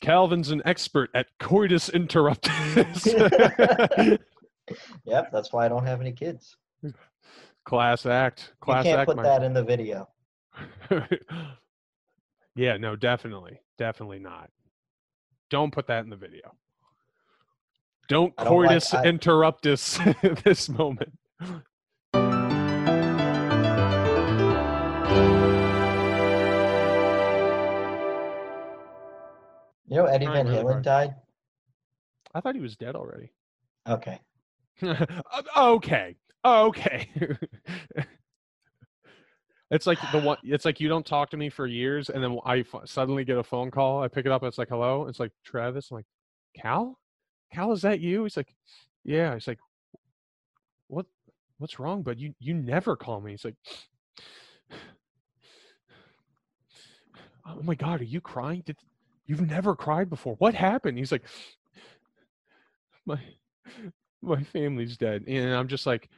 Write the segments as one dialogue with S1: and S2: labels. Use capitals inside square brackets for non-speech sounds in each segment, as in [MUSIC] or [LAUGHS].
S1: Calvin's an expert at coitus interruptus. [LAUGHS] [LAUGHS]
S2: Yep, that's why I don't have any kids.
S1: Class act. Class
S2: you can't
S1: act.
S2: put that in the video. [LAUGHS]
S1: yeah, no, definitely. Definitely not. Don't put that in the video. Don't
S2: don't like-
S1: coitus
S2: I-
S1: interruptus this moment.
S2: You know, Eddie Van
S1: really
S2: Halen
S1: hard.
S2: died.
S1: I thought he was dead already.
S2: Okay. [LAUGHS]
S1: Uh, okay. Okay. [LAUGHS] it's like the one [SIGHS] it's like you don't talk to me for years and then I f- suddenly get a phone call. I pick it up it's like hello. It's like Travis. I'm like, "Cal? Cal, is that you?" He's like, "Yeah." He's like, "What what's wrong? But you you never call me." He's like, [SIGHS] [SIGHS] "Oh my god, are you crying? Did you've never cried before? What happened?" He's like, "My my family's dead," and I'm just like,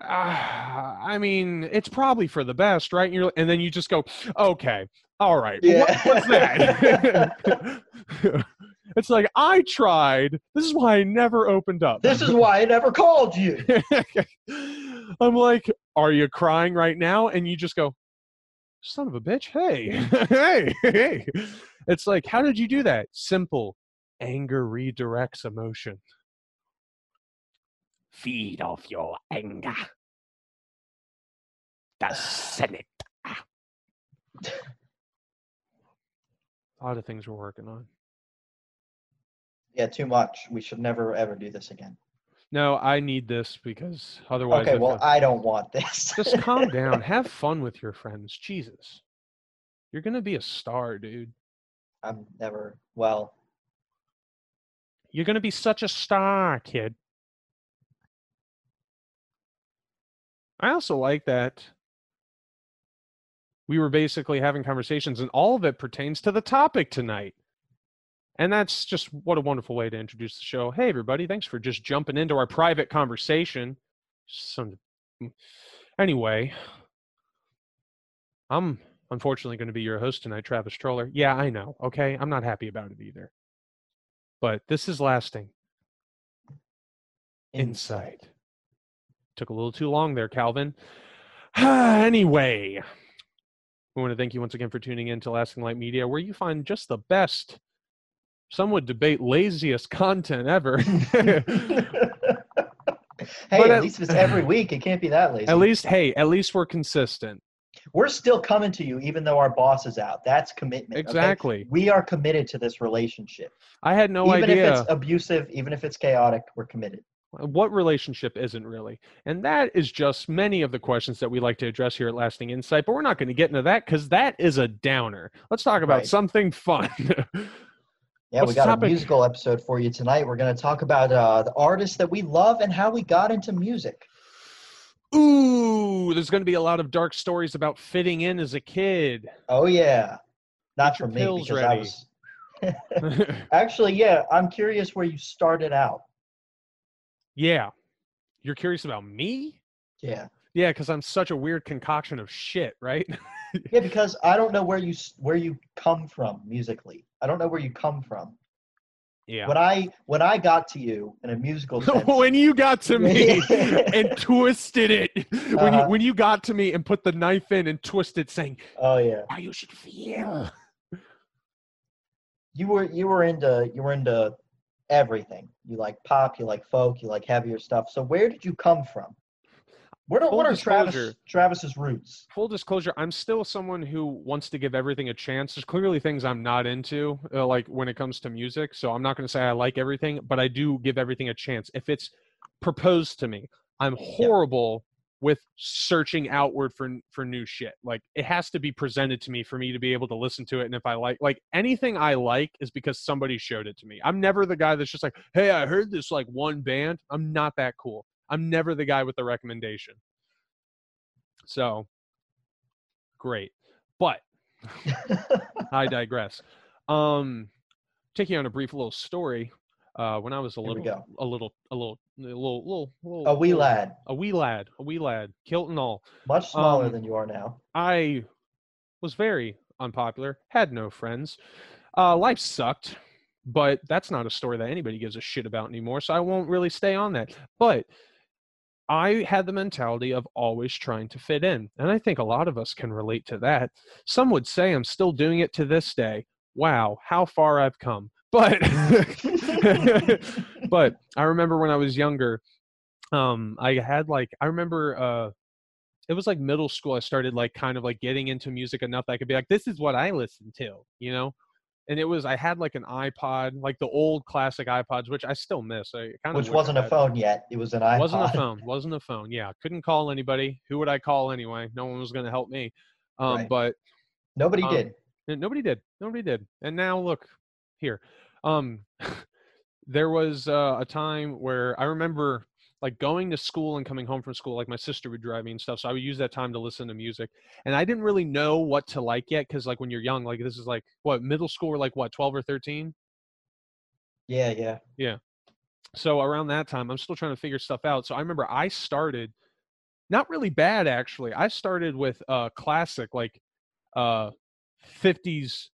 S1: ah, I mean, it's probably for the best, right? And, you're, and then you just go, "Okay, all right, well, what- what's that?" [LAUGHS] [LAUGHS] it's like I tried. This is why I never opened up.
S2: This is why I never called you. [LAUGHS]
S1: I'm like, are you crying right now? And you just go, son of a bitch. Hey, hey, hey. It's like, how did you do that? Simple. Anger redirects emotion. Feed off your anger. The Senate. A lot of things we're working on.
S2: Yeah, too much. We should never ever do this again.
S1: No, I need this because otherwise,
S2: Okay,
S1: I've
S2: well,
S1: got-
S2: I don't want this.
S1: just calm down. [LAUGHS] Have fun with your friends. Jesus. You're going to be a star, dude.
S2: I'm never well.
S1: You're going to be such a star, kid. I also like that we were basically having conversations, and all of it pertains to the topic tonight. And that's just what a wonderful way to introduce the show. Hey, everybody, thanks for just jumping into our private conversation. Some, anyway, I'm unfortunately going to be your host tonight, Travis Troller. Yeah, I know. Okay. I'm not happy about it either. But this is lasting. Insight. Took a little too long there, Calvin. [SIGHS] anyway, we want to thank you once again for tuning in to Lasting Light Media, where you find just the best, some would debate laziest content ever. [LAUGHS]
S2: hey,
S1: But
S2: at
S1: at-
S2: least it's every [LAUGHS] week, it can't be that lazy.
S1: at least, hey, at least we're consistent.
S2: We're still coming to you, even though our boss is out. That's commitment. okay?
S1: Exactly.
S2: We are committed to this relationship.
S1: I had no
S2: even
S1: idea.
S2: Even if it's abusive, even if it's chaotic, we're committed.
S1: what relationship isn't really and that is just many of the questions that we like to address here at lasting insight but we're not going to get into that because that is a downer let's talk about
S2: Right.
S1: something fun [LAUGHS]
S2: Yeah,
S1: What's
S2: we got a musical episode for you tonight. We're going to talk about uh, the artists that we love and how we got into music.
S1: Ooh there's going to be a lot of dark stories about fitting in as a kid
S2: Oh yeah, not for me because I was [LAUGHS] actually yeah. I'm curious where you started out.
S1: yeah you're curious about me
S2: Yeah,
S1: yeah because i'm such a weird concoction of shit right
S2: yeah, [LAUGHS] because I don't know where you where you come from musically. I don't know where you come from.
S1: Yeah
S2: When I when I got to you in a musical [LAUGHS] sense,
S1: when you got to me [LAUGHS] and twisted it when you
S2: Uh-huh.
S1: when you got to me and put the knife in and twisted saying
S2: oh yeah,
S1: how you should feel
S2: you were you were into you were into everything. You like pop, you like folk, you like heavier stuff. So where did you come from? What are
S1: Full
S2: what are. Travis Travis's roots?
S1: full disclosure i'm still someone who wants to give everything a chance. There's clearly things i'm not into uh, like when it comes to music so i'm not going to say i like everything but i do give everything a chance. If it's proposed to me i'm horrible with searching outward for for new shit. Like it has to be presented to me for me to be able to listen to it and if i like like anything i like is because somebody showed it to me. I'm never the guy that's just like hey i heard this like one band. I'm not that cool i'm never the guy with the recommendation so great but i [LAUGHS] digress um you on a brief little story uh when i was a
S2: Here
S1: little a little a little a little little, little
S2: A wee
S1: little-
S2: lad,
S1: a wee lad a wee lad kilt and all
S2: much smaller
S1: Um,
S2: than you are now.
S1: i was very unpopular had no friends Uh, life sucked, but that's not a story that anybody gives a shit about anymore. So I won't really stay on that. But I had the mentality of always trying to fit in. And I think a lot of us can relate to that. Some would say I'm still doing it to this day. Wow, how far I've come. [LAUGHS] But [LAUGHS] but I remember when I was younger, um, I had like I remember uh it was like middle school I started like kind of like getting into music enough that I could be like, this is what I listen to, you know? And it was I had like an iPod, like the old classic iPods, which I still miss. I kind of
S2: Which wasn't a phone yet. It was an iPod.
S1: Wasn't a phone. Wasn't a phone. Yeah. Couldn't call anybody. Who would I call anyway? No one was gonna help me. Um,
S2: Right.
S1: but
S2: Nobody
S1: um,
S2: did.
S1: nobody did. Nobody did. And now look here. Um, [LAUGHS] there was uh, a time where I remember like going to school and coming home from school. Like my sister would drive me and stuff, so I would use that time to listen to music. And I didn't really know what to like yet because like when you're young, like this is like what middle school, or like what twelve or thirteen.
S2: Yeah, yeah. Yeah.
S1: So around that time, I'm still trying to figure stuff out. So I remember I started, not really bad actually. I started with uh classic like uh 50s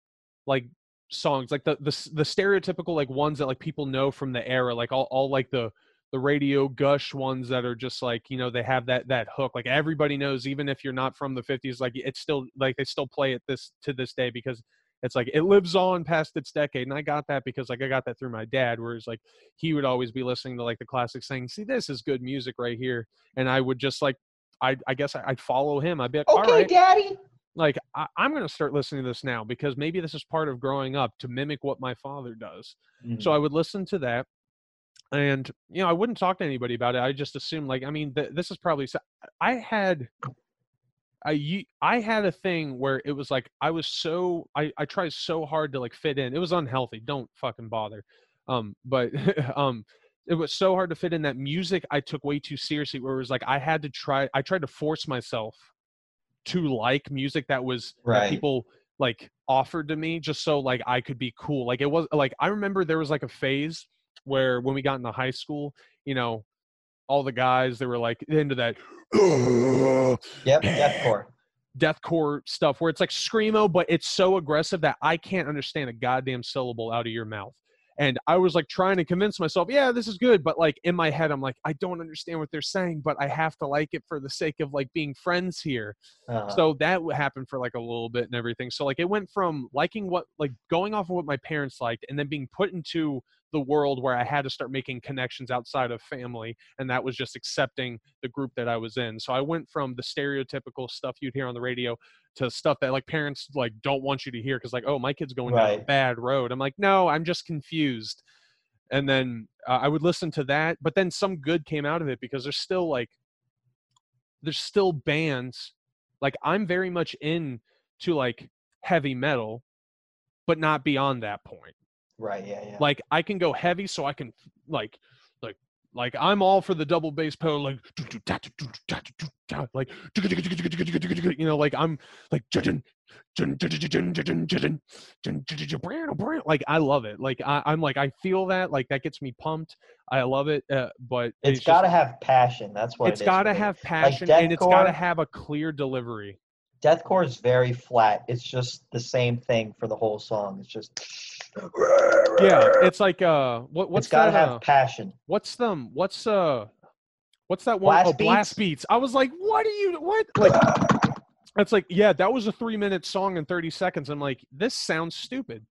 S1: like songs like the the the stereotypical like ones that like people know from the era like all all like the the radio gush ones that are just like you know they have that that hook like everybody knows even if you're not from the 50s like it's still like they still play it this to this day because it's like it lives on past its decade and i got that because like i got that through my dad where whereas like he would always be listening to like the classics saying see this is good music right here and i would just like i i guess I- i'd follow him i'd be like
S2: Okay,
S1: right
S2: Daddy.
S1: like I, i'm going to start listening to this now because maybe this is part of growing up to mimic what my father does
S2: Mm.
S1: so i would listen to that and you know i wouldn't talk to anybody about it i just assumed like i mean th- this is probably i had I, I had a thing where it was like I was so I, I tried so hard to like fit in. It was unhealthy. Don't fucking bother. Um, but [LAUGHS] um, it was so hard to fit in that music I took way too seriously. Where it was like I had to try. I tried to force myself to like music that was that people like offered to me just so like I could be cool. Like it was like I remember there was like a phase where when we got into high school, you know, all the guys they were like into that
S2: Yep, deathcore. [SNIFFS]
S1: deathcore stuff where it's like screamo, but it's so aggressive that I can't understand a goddamn syllable out of your mouth. And I was like trying to convince myself, yeah, this is good, but like in my head, I'm like, I don't understand what they're saying, but I have to like it for the sake of like being friends here.
S2: Uh,
S1: So that happened for like a little bit and everything. So like it went from liking what like going off of what my parents liked and then being put into the world where I had to start making connections outside of family and that was just accepting the group that I was in. So I went from the stereotypical stuff you'd hear on the radio to stuff that like parents like don't want you to hear cuz like oh my kid's going down a bad road. I'm like no, I'm just confused. And then uh, I would listen to that, but then some good came out of it because there's still like there's still bands like i'm very much in to like heavy metal but not beyond that point
S2: right, yeah, yeah.
S1: like i can go heavy so i can like like like i'm all for the double bass pedal like like you know like i'm like like i love it like I, i'm like i feel that like that gets me pumped i love it uh, but
S2: it's
S1: just-
S2: got to have passion. That's what
S1: it's
S2: it
S1: got to have passion and it's got to have a clear delivery
S2: Deathcore is very flat. It's just the same thing for the whole song. It's just.
S1: Yeah it's like uh what what's
S2: it's got to
S1: that
S2: have
S1: uh,
S2: passion.
S1: what's them what's uh what's that one?
S2: Blast
S1: oh blast beats i was like what are you what like it's like yeah that was a three minute song in 30 seconds i'm like this sounds stupid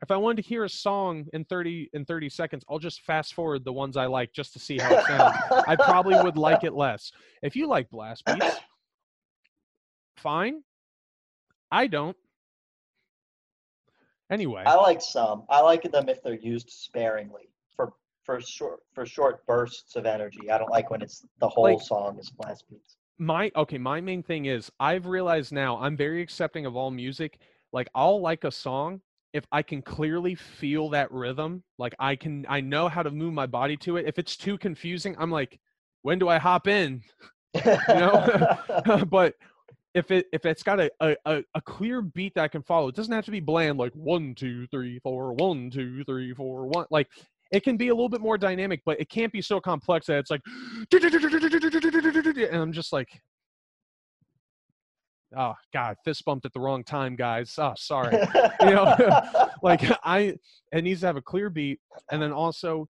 S1: if i wanted to hear a song in 30 in 30 seconds i'll just fast forward the ones i like just to see how it sounds I probably would like it less. If you like blast beats, fine. I don't. Anyway,
S2: I like some. I like them if they're used sparingly for for short for short bursts of energy. I don't like when it's the whole
S1: Like-
S2: song is blast beats.
S1: my okay, my main thing is I've realized now I'm very accepting of all music. Like I'll like a song if I can clearly feel that rhythm. Like I can I know how to move my body to it. If it's too confusing, I'm like, when do I hop in? [LAUGHS] You know? [LAUGHS] [LAUGHS] but if it if it's got a, a, a, clear beat that I can follow, it doesn't have to be bland like one, two, three, four, one, two, three, four, one. Like it can be a little bit more dynamic, but it can't be so complex that it's like and I'm just like oh god fist bumped at the wrong time guys oh sorry you know [LAUGHS] like i it needs to have a clear beat and then also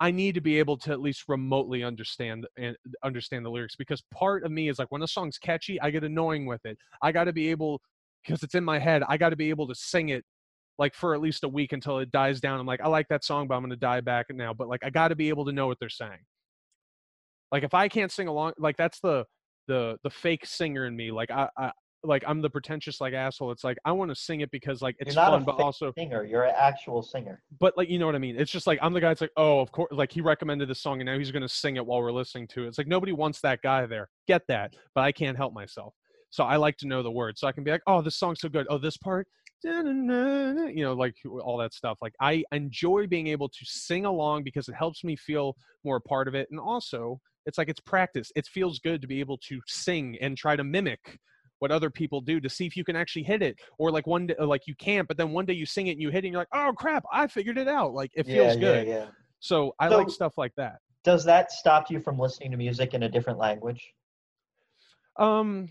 S1: i need to be able to at least remotely understand and understand the lyrics because part of me is like when a song's catchy i get annoying with it. I got to be able because it's in my head i got to be able to sing it like for at least a week until it dies down. I'm like i like that song but i'm going to die back now but like i got to be able to know what they're saying. Like if i can't sing along like that's the the the fake singer in me. Like i, I like i'm the pretentious like asshole it's like i want to sing it because like it's fun but also
S2: singer. You're an actual singer.
S1: but like you know what I mean. It's just like I'm the guy. It's like oh, of course. Like he recommended this song, and now he's gonna sing it while we're listening to it. It's like nobody wants that guy there. Get that, but I can't help myself. So I like to know the words, so I can be like, oh, this song's so good. Oh, this part, da-na-na-na," you know, like all that stuff. Like I enjoy being able to sing along because it helps me feel more a part of it, and also it's like it's practice. It feels good to be able to sing and try to mimic what other people do to see if you can actually hit it or like one day like you can't but then one day you sing it and you hit it and you're like oh crap i figured it out. Like it feels
S2: yeah,
S1: good.
S2: Yeah, yeah.
S1: so i
S2: So-
S1: like stuff like that.
S2: Does that stop you from listening to music in a different language?
S1: um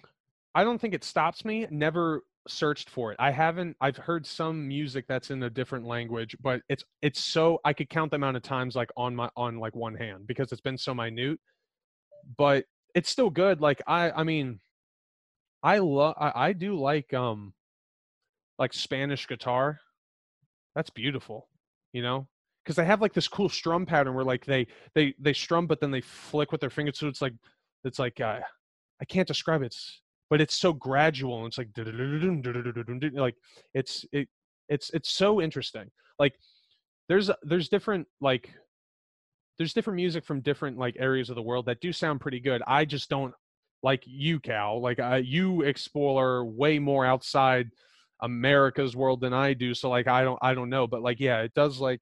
S1: i don't think it stops me never searched for it. I haven't i've heard some music that's in a different language but it's it's so i could count the amount of times like on my on like one hand because it's been so minute but it's still good. Like i i mean i love I, I do like um like spanish guitar. That's beautiful you know? Because they have like this cool strum pattern where like they they they strum but then they flick with their fingers so it's like it's like uh, i can't describe it. It's, but it's so gradual and it's like like it's it it's it's so interesting. Like there's there's different like there's different music from different like areas of the world that do sound pretty good. I just don't like you cal like uh, you explore way more outside america's world than i do so like i don't i don't know but like yeah it does like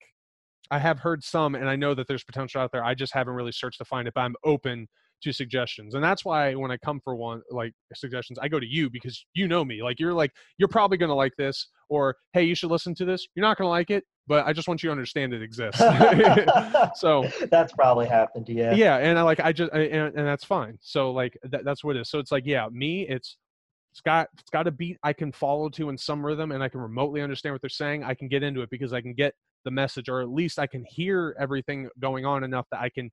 S1: i have heard some and i know that there's potential out there i just haven't really searched to find it but i'm open to suggestions and that's why when i come for one like suggestions i go to you because you know me like you're like you're probably to like this or hey you should listen to this you're not to like it but i just want you to understand it exists [LAUGHS] so [LAUGHS]
S2: That's probably happened. Yeah.
S1: yeah and i like i just I- and, and that's fine so like that, that's what it is so it's like yeah me it's it's got it's got a beat i can follow to in some rhythm and i can remotely understand what they're saying i can get into it because i can get the message or at least i can hear everything going on enough that i can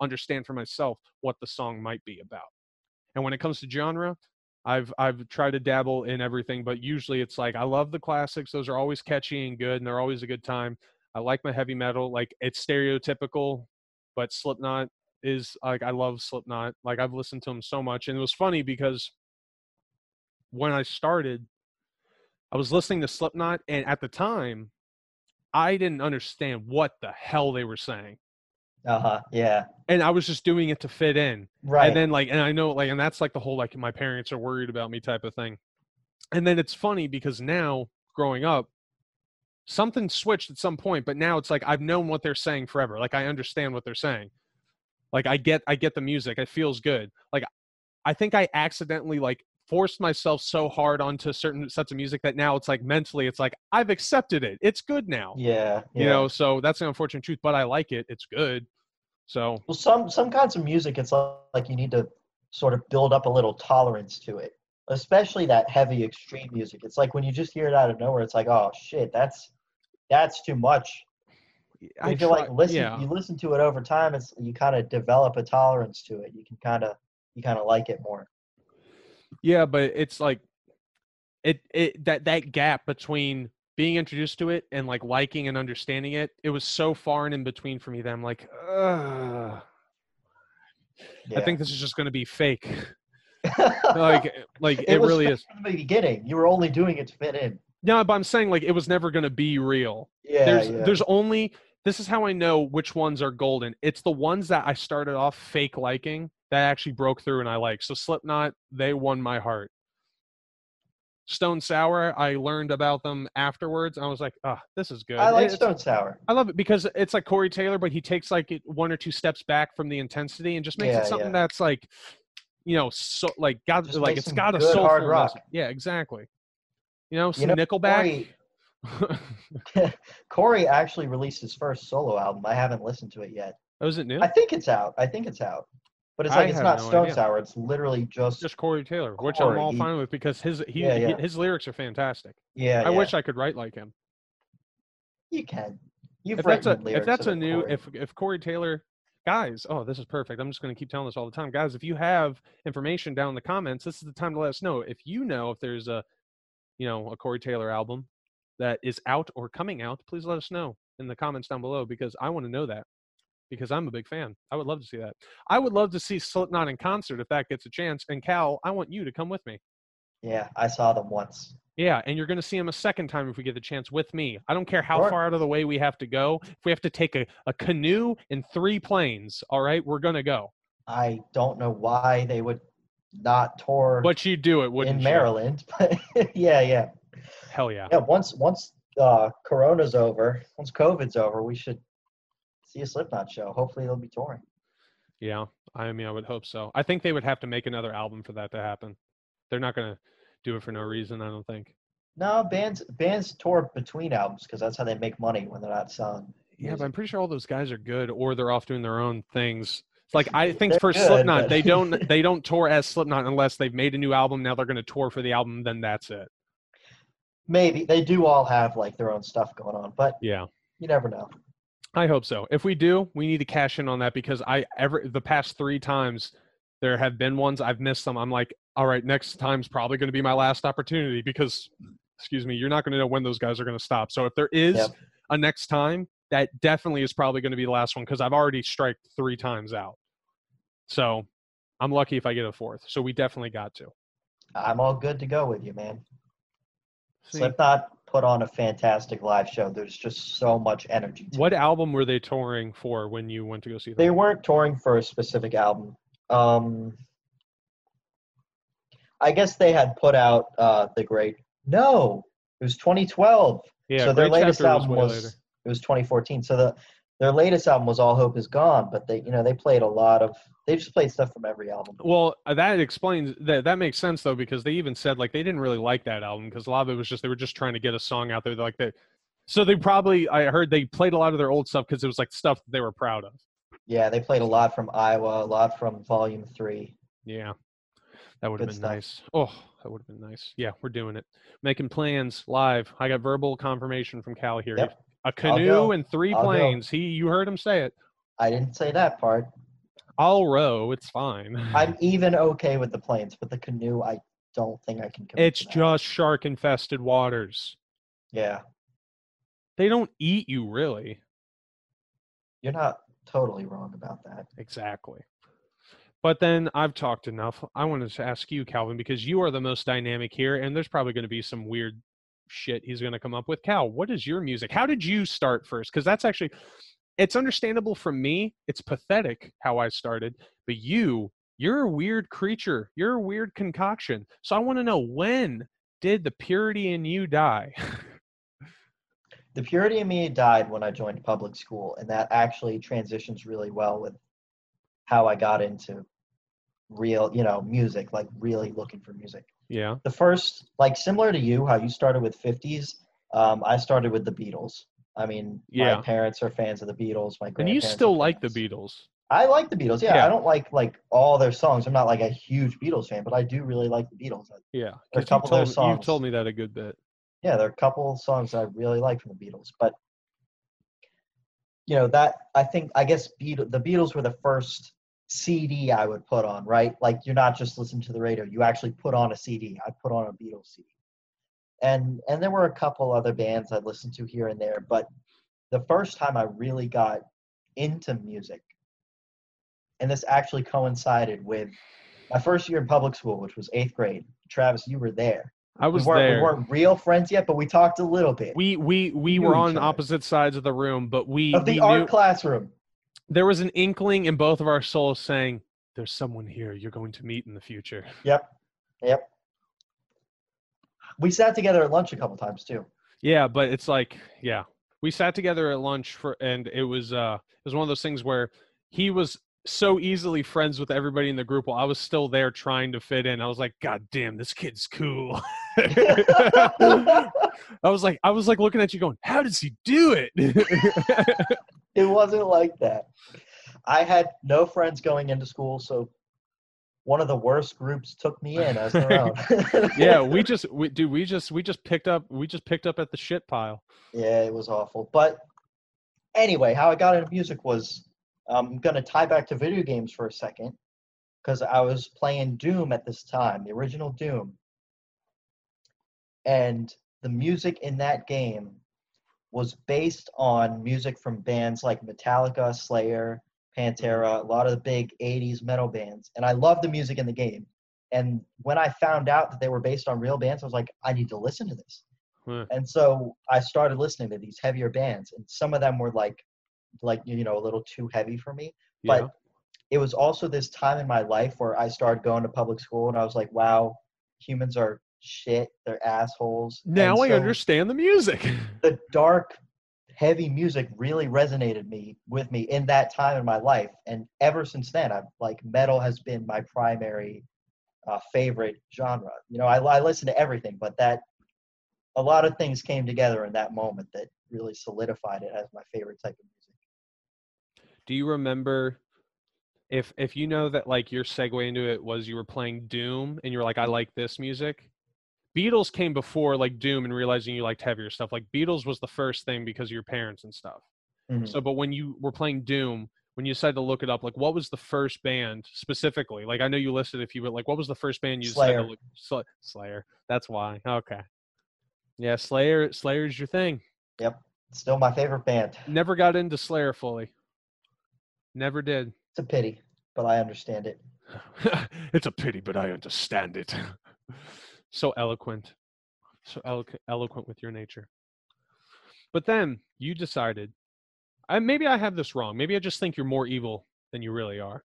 S1: understand for myself what the song might be about and when it comes to genre i've i've tried to dabble in everything but usually it's like i love the classics those are always catchy and good and they're always a good time. I like my heavy metal like it's stereotypical but slipknot is like i love slipknot like i've listened to them so much and it was funny because when i started i was listening to slipknot and at the time i didn't understand what the hell they were saying
S2: Uh huh. Yeah.
S1: and i was just doing it to fit in.
S2: Right.
S1: and then like and i know like and that's like the whole like my parents are worried about me type of thing. And then it's funny because now growing up something switched at some point but now it's like i've known what they're saying forever. Like i understand what they're saying. Like i get i get the music. It feels good. Like i think i accidentally like forced myself so hard onto certain sets of music that now it's like mentally it's like i've accepted it. It's good now.
S2: Yeah.
S1: you know so that's the unfortunate truth but i like it. It's good so
S2: Well, some some kinds of music, it's like, like you need to sort of build up a little tolerance to it, especially that heavy extreme music. It's like when you just hear it out of nowhere, it's like, oh shit, that's that's too much.
S1: I
S2: if you like listen,
S1: yeah.
S2: you listen to it over time, it's you kind of develop a tolerance to it. You can kind of you kind of like it more.
S1: Yeah, but it's like it it that that gap between being introduced to it and like liking and understanding it, it was so far and in between for me that I'm like,
S2: Yeah.
S1: I think this is just going to be fake. [LAUGHS] like eh, like it,
S2: was
S1: really is.
S2: from the beginning. You were only doing it to fit in.
S1: No, but I'm saying like it was never going to be real.
S2: Yeah,
S1: there's
S2: yeah.
S1: there's only this is how I know which ones are golden. It's the ones that I started off fake liking that actually broke through and I like. So Slipknot, they won my heart. Stone Sour, I learned about them afterwards. I was like, ah, this is good.
S2: I like
S1: It's-
S2: Stone Sour.
S1: I love it because it's like Corey Taylor, but he takes like one or two steps back from the intensity and just makes
S2: Yeah,
S1: it something
S2: yeah.
S1: that's like, you know, so like got
S2: Just
S1: like it's got a
S2: good hard
S1: soulful
S2: rock.
S1: Yeah, exactly. You know,
S2: You
S1: some
S2: know,
S1: Nickelback.
S2: Corey, [LAUGHS] [LAUGHS] Corey actually released his first solo album. I haven't listened to it yet.
S1: oh, is it new?
S2: I think it's out. I think it's out. But it's
S1: I
S2: like it's not
S1: no
S2: Stone
S1: idea.
S2: Sour. It's literally just,
S1: Just Corey Taylor, which I'm all fine with because his he,
S2: Yeah, yeah.
S1: his lyrics are fantastic.
S2: yeah.
S1: I
S2: yeah.
S1: wish I could write like him.
S2: you can. You've
S1: If that's a if that's a new
S2: Corey.
S1: if if Corey Taylor guys, oh this is perfect. I'm just going to keep telling this all the time, guys. If you have information down in the comments, this is the time to let us know. If you know if there's a you know a Corey Taylor album that is out or coming out, please let us know in the comments down below because I want to know that because I'm a big fan. I would love to see that. I would love to see Slipknot in concert if that gets a chance. And Cal, I want you to come with me.
S2: Yeah, I saw them once.
S1: Yeah, and you're going to see them a second time if we get the chance with me. I don't care how
S2: Sure.
S1: far out of the way we have to go. If we have to take a, a canoe and three planes, all right, we're going to go.
S2: I don't know why they would not tour
S1: But you do it, wouldn't
S2: in
S1: you?
S2: Maryland, [LAUGHS] but yeah, yeah,
S1: Hell yeah.
S2: yeah. Once once uh, Corona's over, once COVID's over, we should see a Slipknot show. Hopefully, they'll be touring.
S1: Yeah, I mean, I would hope so. I think they would have to make another album for that to happen. They're not going to do it for no reason, I don't think.
S2: No, bands bands tour between albums because that's how they make money when they're not selling.
S1: Yeah, but. I'm pretty sure all those guys are good or they're off doing their own things. It's like I think
S2: They're
S1: for
S2: good,
S1: Slipknot,
S2: but-
S1: they don't [LAUGHS] they don't tour as Slipknot unless they've made a new album. Now they're going to tour for the album, then that's it.
S2: Maybe they do all have like their own stuff going on, but
S1: Yeah.
S2: you never know.
S1: I hope so. If we do, we need to cash in on that because I ever the past three times there have been ones I've missed them. I'm like, all right, next time's probably going to be my last opportunity because, excuse me, you're not going to know when those guys are going to stop. So if there is
S2: Yep.
S1: a next time, that definitely is probably going to be the last one because I've already striked three times out. So I'm lucky if I get a fourth. So we definitely got to.
S2: I'm all good to go with you, man.
S1: See,
S2: Slipknot put on a fantastic live show. There's just so much energy.
S1: What
S2: it.
S1: album were they touring for when you went to go see them?
S2: They weren't touring for a specific album. Um, I guess they had put out uh, the great. No, it was 2012.
S1: yeah,
S2: so their latest album
S1: way
S2: was it was 2014. So the their latest album was All Hope Is Gone, but they you know they played a lot of they just played stuff from every album.
S1: Well, uh, that explains that. That makes sense though, because they even said like they didn't really like that album because a lot of it was just they were just trying to get a song out there like that. So they probably I heard they played a lot of their old stuff because it was like stuff that they were proud of.
S2: Yeah, they played a lot from Iowa, a lot from Volume Three.
S1: Yeah, that would have been
S2: stuff.
S1: nice. Oh, that would have been nice. Yeah, we're doing it, making plans live. I got verbal confirmation from Cal here.
S2: Yep.
S1: A canoe and 3
S2: I'll go.
S1: planes. He, you heard him say it.
S2: I didn't say that part.
S1: I'll row. It's fine. [LAUGHS]
S2: I'm even okay with the planes, but the canoe, I don't think I can.
S1: it's just shark infested waters.
S2: yeah.
S1: They don't eat you really.
S2: You're not totally wrong about that.
S1: Exactly. But then I've talked enough. I wanted to ask you, Calvin, because you are the most dynamic here, and there's probably going to be some weird shit he's going to come up with. Cal, what is your music? How did you start first? Because that's actually, it's understandable from me. It's pathetic how I started, but you, you're a weird creature. You're a weird concoction. So I want to know when did the purity in you die? [LAUGHS]
S2: The purity in me died when I joined public school, and that actually transitions really well with how I got into real, you know, music, like really looking for music.
S1: Yeah.
S2: The first, like similar to you, how you started with 50s, um, I started with the Beatles. I mean,
S1: Yeah.
S2: my parents are fans of the Beatles. My
S1: And you still like the. Beatles.
S2: I like the Beatles. Yeah,
S1: Yeah.
S2: I don't like like all their songs. I'm not like a huge Beatles fan, but I do really like the Beatles.
S1: Yeah.
S2: A couple of their
S1: told, me- you've told me that a good bit.
S2: Yeah, there are a couple of songs I really like from the Beatles, but you know that I think I guess Beat- the Beatles were the first CD I would put on, right? Like you're not just listening to the radio; you actually put on a CD. I put on a Beatles CD, and and there were a couple other bands I listened to here and there, but the first time I really got into music, and this actually coincided with my first year in public school, which was eighth grade. Travis, you were there.
S1: I was
S2: we weren't,
S1: there.
S2: We weren't real friends yet, but we talked a little bit
S1: we we we
S2: knew
S1: were on opposite sides of the room but we,
S2: of the
S1: we
S2: art
S1: knew
S2: classroom.
S1: There was an inkling in both of our souls saying there's someone here you're going to meet in the future
S2: Yep, yep. We sat together at lunch a couple times too.
S1: yeah but it's like yeah we sat together at lunch for and it was uh it was one of those things where he was so easily friends with everybody in the group while i was still there trying to fit in i was like god damn this kid's cool [LAUGHS] i was like i was like looking at you going how does he do it [LAUGHS]
S2: It wasn't like that. I had no friends going into school, so one of the worst groups took me in as their own. [LAUGHS]
S1: yeah, we just we dude, we just we just picked up we just picked up at the shit pile.
S2: Yeah, it was awful. But anyway, how I got into music was I'm gonna tie back to video games for a second because I was playing Doom at this time, the original Doom, and the music in that game was based on music from bands like Metallica, Slayer, Pantera, a lot of the big 80s metal bands. And I loved the music in the game. And when I found out that they were based on real bands, I was like, I need to listen to this.
S1: Huh.
S2: And so I started listening to these heavier bands. And some of them were like, like, you know, a little too heavy for me.
S1: Yeah.
S2: But it was also this time in my life where I started going to public school and I was like, wow, humans are shit. They're assholes.
S1: Now I understand the music. [LAUGHS]
S2: the dark heavy music really resonated me with me in that time in my life and ever since then i've like metal has been my primary uh, favorite genre you know I, I listen to everything but that a lot of things came together in that moment that really solidified it as my favorite type of music
S1: Do you remember if if you know that like your segue into it was you were playing Doom and you were like, I like this music? Beatles came before like Doom and realizing you liked heavier stuff. Like Beatles was the first thing because of your parents and stuff.
S2: Mhm.
S1: So, but when you were playing Doom, when you decided to look it up, like what was the first band specifically? Like I know you listed a few, but like what was the first band you decided
S2: Slayer.
S1: to look? Sl- Slayer. That's why. Okay. Yeah, Slayer. Slayer's your thing. Yep.
S2: Still my favorite band
S1: Never got into Slayer fully. Never did.
S2: it's a pity but i understand it [LAUGHS]
S1: it's a pity, but I understand it. [LAUGHS] so eloquent. So eloquent, eloquent with your nature. But then you decided, I maybe I have this wrong. Maybe I just think you're more evil than you really are.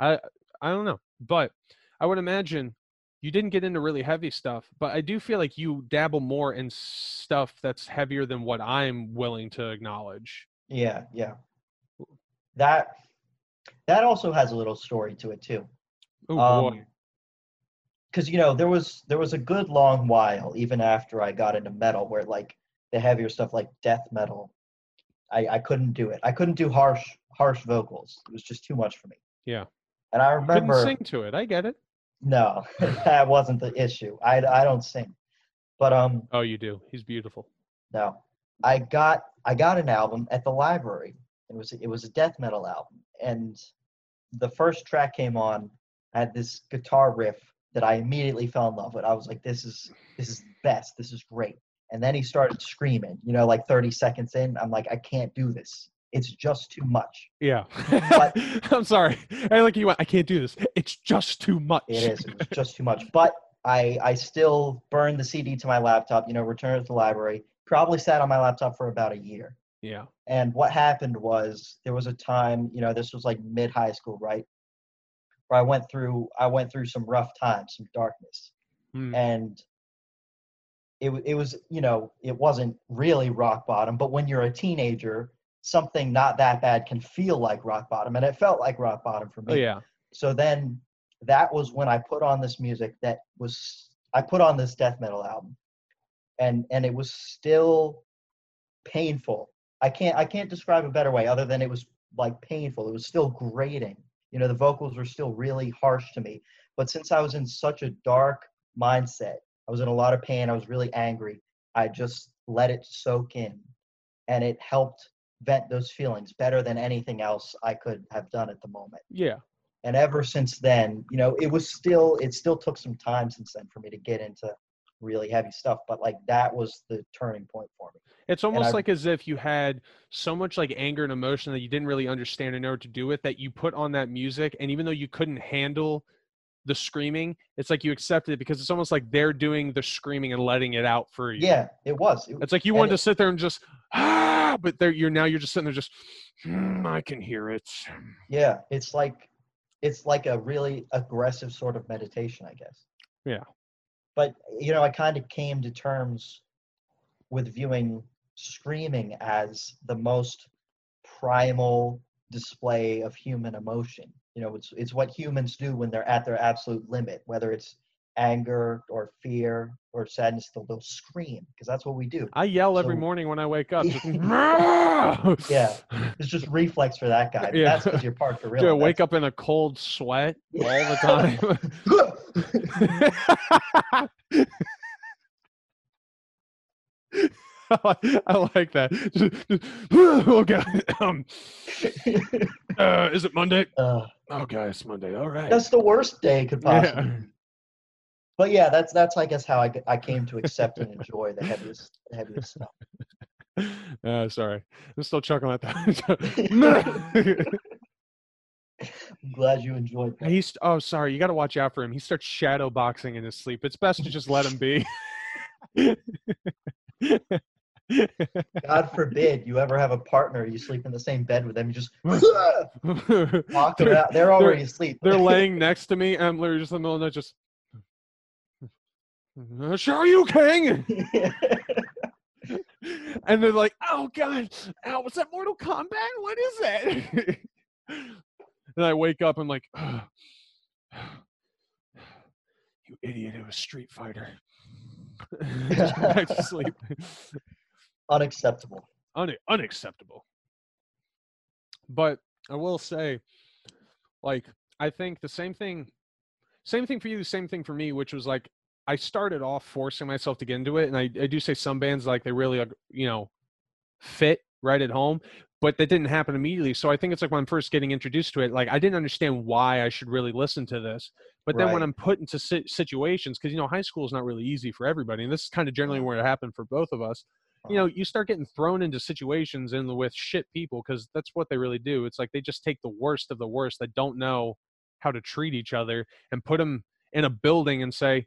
S1: I I don't know, but I would imagine you didn't get into really heavy stuff, but I do feel like you dabble more in stuff that's heavier than what I'm willing to acknowledge.
S2: yeah yeah that that also has a little story to it too
S1: Oh boy.
S2: because you know there was there was a good long while even after I got into metal where like the heavier stuff like death metal, I I couldn't do it. I couldn't do harsh harsh vocals. It was just too much for me.
S1: Yeah.
S2: And I
S1: Couldn't
S2: remember
S1: sing to it. I get it.
S2: no, [LAUGHS] that wasn't the issue. I I don't sing, but um
S1: Oh, you do. He's beautiful.
S2: no, I got I got an album at the library. It was it was a death metal album, and the first track came on. I Had this guitar riff that I immediately fell in love with. I was like, "This is this is the best. This is great." And then he started screaming. You know, like 30 seconds in, I'm like, "I can't do this. It's just too much."
S1: Yeah.
S2: But- [LAUGHS]
S1: I'm sorry. I like you. went, I can't do this. It's just too much.
S2: It is. It just too much. But I I still burned the CD to my laptop. You know, returned it to the library. Probably sat on my laptop for about a year.
S1: Yeah.
S2: And what happened was there was a time, you know, this was like mid high school, right? Where I went through I went through some rough times, some darkness.
S1: Hmm.
S2: And it it was, you know, it wasn't really rock bottom, but when you're a teenager, something not that bad can feel like rock bottom and it felt like rock bottom for me.
S1: Oh yeah.
S2: So then that was when I put on this music that was I put on this death metal album. And and it was still painful. I can't I can't describe a better way other than it was like painful. It was still grating. You know, the vocals were still really harsh to me. But since I was in such a dark mindset, I was in a lot of pain, I was really angry. I just let it soak in and it helped vent those feelings better than anything else I could have done at the moment
S1: Yeah.
S2: and ever since then you know it was still it still took some time since then for me to get into really heavy stuff but like that was the turning point for me
S1: It's almost
S2: I-
S1: like as if you had so much like anger and emotion that you didn't really understand and know what to do with that you put on that music and even though you couldn't handle the screaming, it's like you accepted it because it's almost like they're doing the screaming and letting it out for you.
S2: yeah it was It-
S1: It's like you wanted
S2: it-
S1: to sit there and just ah, but there you're now you're just sitting there just "Hmm, I can hear it.
S2: yeah it's like it's like a really aggressive sort of meditation i guess
S1: Yeah.
S2: But you know i kind of came to terms with viewing screaming as the most primal display of human emotion you know it's it's what humans do when they're at their absolute limit whether it's anger or fear or sadness, they'll, they'll scream because that's what we do.
S1: I yell every morning when I wake up. [LAUGHS] just,
S2: Yeah. It's just reflex for that guy. [LAUGHS]
S1: Yeah.
S2: That's because you're parked for real.
S1: Dude, I wake up in a cold sweat all the time. [LAUGHS] I like that. oh god. Um, uh, is it Monday?
S2: Uh,
S1: Oh god, it's Monday. All right.
S2: that's the worst day it could possibly.
S1: Yeah.
S2: be. But yeah, that's that's I guess how I, I came to accept and enjoy the heaviest the heaviest stuff. [LAUGHS]
S1: Uh, sorry, I'm still chuckling at that. [LAUGHS] [LAUGHS]
S2: I'm glad you enjoyed that.
S1: He's oh sorry, you got to watch out for him. He starts shadow boxing in his sleep. It's best to just let him be. [LAUGHS]
S2: God forbid you ever have a partner, you sleep in the same bed with them, you just [LAUGHS] knock them
S1: they're,
S2: out. They're already asleep.
S1: they're [LAUGHS] laying next to me, and I'm literally just in the middle of the night, just. "Uh, Sure, you king. and they're like, "Oh God, ow, was that Mortal Kombat? What is that?" And I wake up, and I'm like, [SIGHS] "You idiot! It was Street Fighter." [LAUGHS] Back to [LAUGHS] sleep.
S2: Unacceptable.
S1: Un- unacceptable. But I will say, like, I think the same thing, same thing for you, the same thing for me, which was like, I started off forcing myself to get into it, and I, I do say some bands like they really, you know, fit right at home, but that didn't happen immediately. So I think it's like when I'm first getting introduced to it, like I didn't understand why I should really listen to this. But then when I'm put into si- situations, because you know high school is not really easy for everybody, and this is kind of generally where it happened for both of us you know uh-huh. you start getting thrown into situations in with shit people because that's what they really do it's like they just take the worst of the worst that don't know how to treat each other and put them in a building and say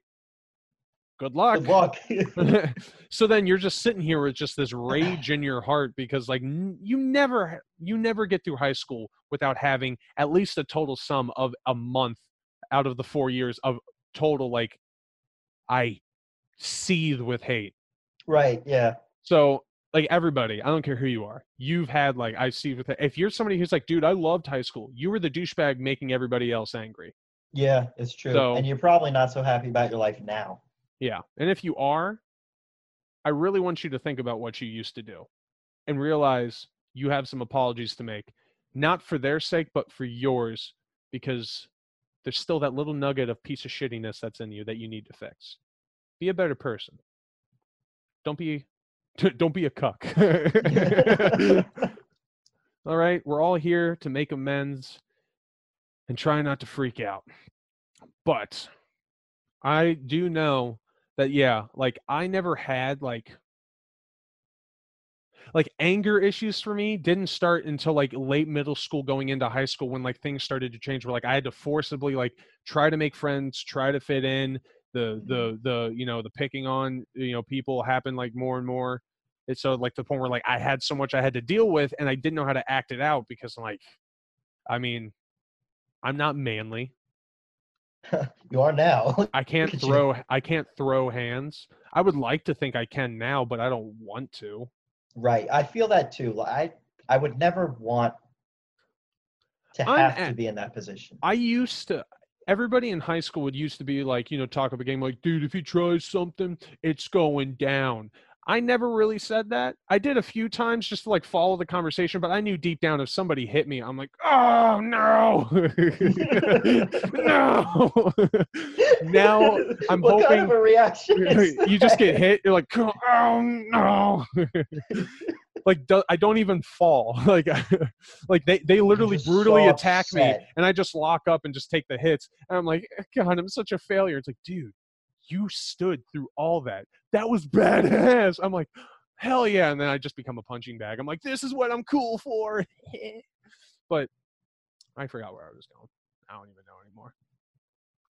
S1: good luck,
S2: Good luck. [LAUGHS] [LAUGHS]
S1: so then you're just sitting here with just this rage in your heart because like n- you never you never get through high school without having at least a total sum of a month out of the four years of total like i seethe with hate
S2: right, yeah.
S1: so like everybody, I don't care who you are, you've had like I see with if you're somebody who's like, dude, I loved high school. You were the douchebag making everybody else angry.
S2: Yeah, it's true.
S1: So-
S2: and you're probably not so happy about your life now.
S1: Yeah. And if you are, I really want you to think about what you used to do and realize you have some apologies to make, not for their sake, but for yours, because there's still that little nugget of piece of shittiness that's in you that you need to fix. Be a better person. Don't be [LAUGHS] don't be a cuck. [LAUGHS] [LAUGHS] all right, we're all here to make amends and try not to freak out. But I do know that yeah, like I never had like like anger issues for me didn't start until like late middle school going into high school when like things started to change where like I had to forcibly like try to make friends, try to fit in, the mm-hmm. the the you know the picking on you know people happened like more and more. It's so like the point where like i had so much i had to deal with and i didn't know how to act it out because like i mean i'm not manly [LAUGHS]
S2: you are now. [LAUGHS]
S1: i can't
S2: at
S1: throw i can't throw hands i would like to think i can now but i don't want to
S2: right. I feel that too. I I would never want to have to be in that position.
S1: i used to everybody in high school would used to be like you know talk up a game like dude if he tries something it's going down I never really said that. I did a few times just to like follow the conversation, but I knew deep down if somebody hit me, I'm like, oh no, [LAUGHS] no. [LAUGHS] now I'm
S2: what kind
S1: hoping-
S2: of a reaction? [LAUGHS]
S1: you just get hit. You're like, oh no. like do, I don't even fall. Like, like they they literally brutally
S2: so
S1: attack me, and I just lock up and just take the hits. And I'm like, God, I'm such a failure. It's like, dude, you stood through all that. That was badass. I'm like, hell yeah. And then I just become a punching bag. I'm like, this is what I'm cool for. [LAUGHS] but I forgot where I was going. I don't even know anymore.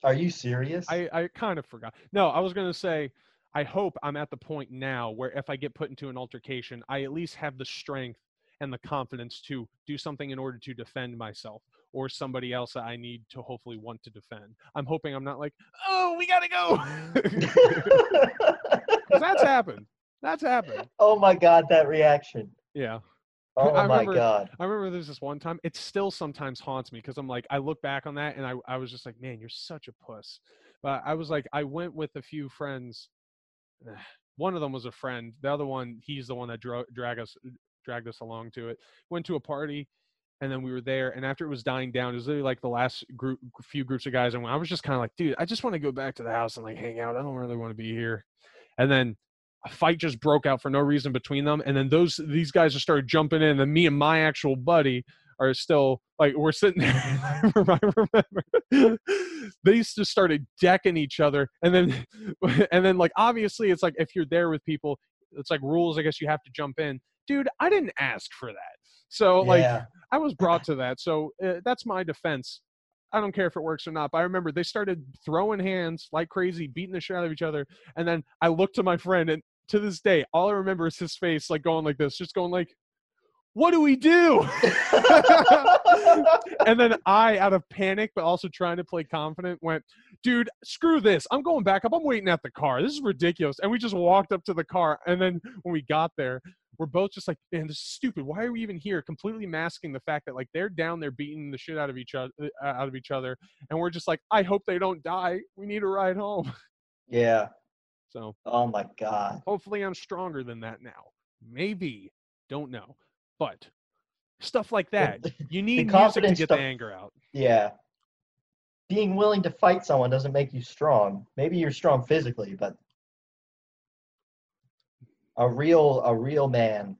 S2: Are you serious?
S1: I, I kind of forgot. No, I was going to say, I hope I'm at the point now where if I get put into an altercation, I at least have the strength and the confidence to do something in order to defend myself or somebody else that I need to hopefully want to defend. I'm hoping I'm not like, oh, we got to go. [LAUGHS] that's happened. That's happened.
S2: oh my god, that reaction.
S1: Yeah.
S2: Oh
S1: I
S2: my god.
S1: I remember there's this one time. It still sometimes haunts me because I'm like, I look back on that and I, I was just like, man, you're such a puss. But I was like, I went with a few friends. [SIGHS] One of them was a friend. The other one, he's the one that dro- drag us dragged us along to it. Went to a party, and then we were there. And after it was dying down, it was literally like the last group, few groups of guys, and I was just kind of like, dude, I just want to go back to the house and like hang out. I don't really want to be here. And then a fight just broke out for no reason between them, and then those these guys just started jumping in, and me and my actual buddy are still like we're sitting there. [LAUGHS] I remember they just started decking each other, and then [LAUGHS] and then like obviously it's like if you're there with people, it's like rules. I guess you have to jump in, dude. I didn't ask for that, so like I was brought to that. So uh, that's my defense. I don't care if it works or not. But I remember they started throwing hands like crazy, beating the shit out of each other, and then I looked to my friend, and to this day, all I remember is his face, like going like this, just going like, "What do we do?" [LAUGHS] and then I, out of panic, but also trying to play confident, went, dude, screw this. I'm going back up. I'm waiting at the car. This is ridiculous. And we just walked up to the car. And then when we got there, we're both just like, man, this is stupid. Why are we even here? Completely masking the fact that like they're down there beating the shit out of each other, uh, out of each other, and we're just like, I hope they don't die. We need a ride home.
S2: yeah.
S1: So
S2: Oh my god.
S1: hopefully, I'm stronger than that now. Maybe, don't know, but stuff like that. [LAUGHS] You need music to
S2: confidence
S1: get the anger out.
S2: Yeah. Being willing to fight someone doesn't make you strong. Maybe you're strong physically, but a real a real man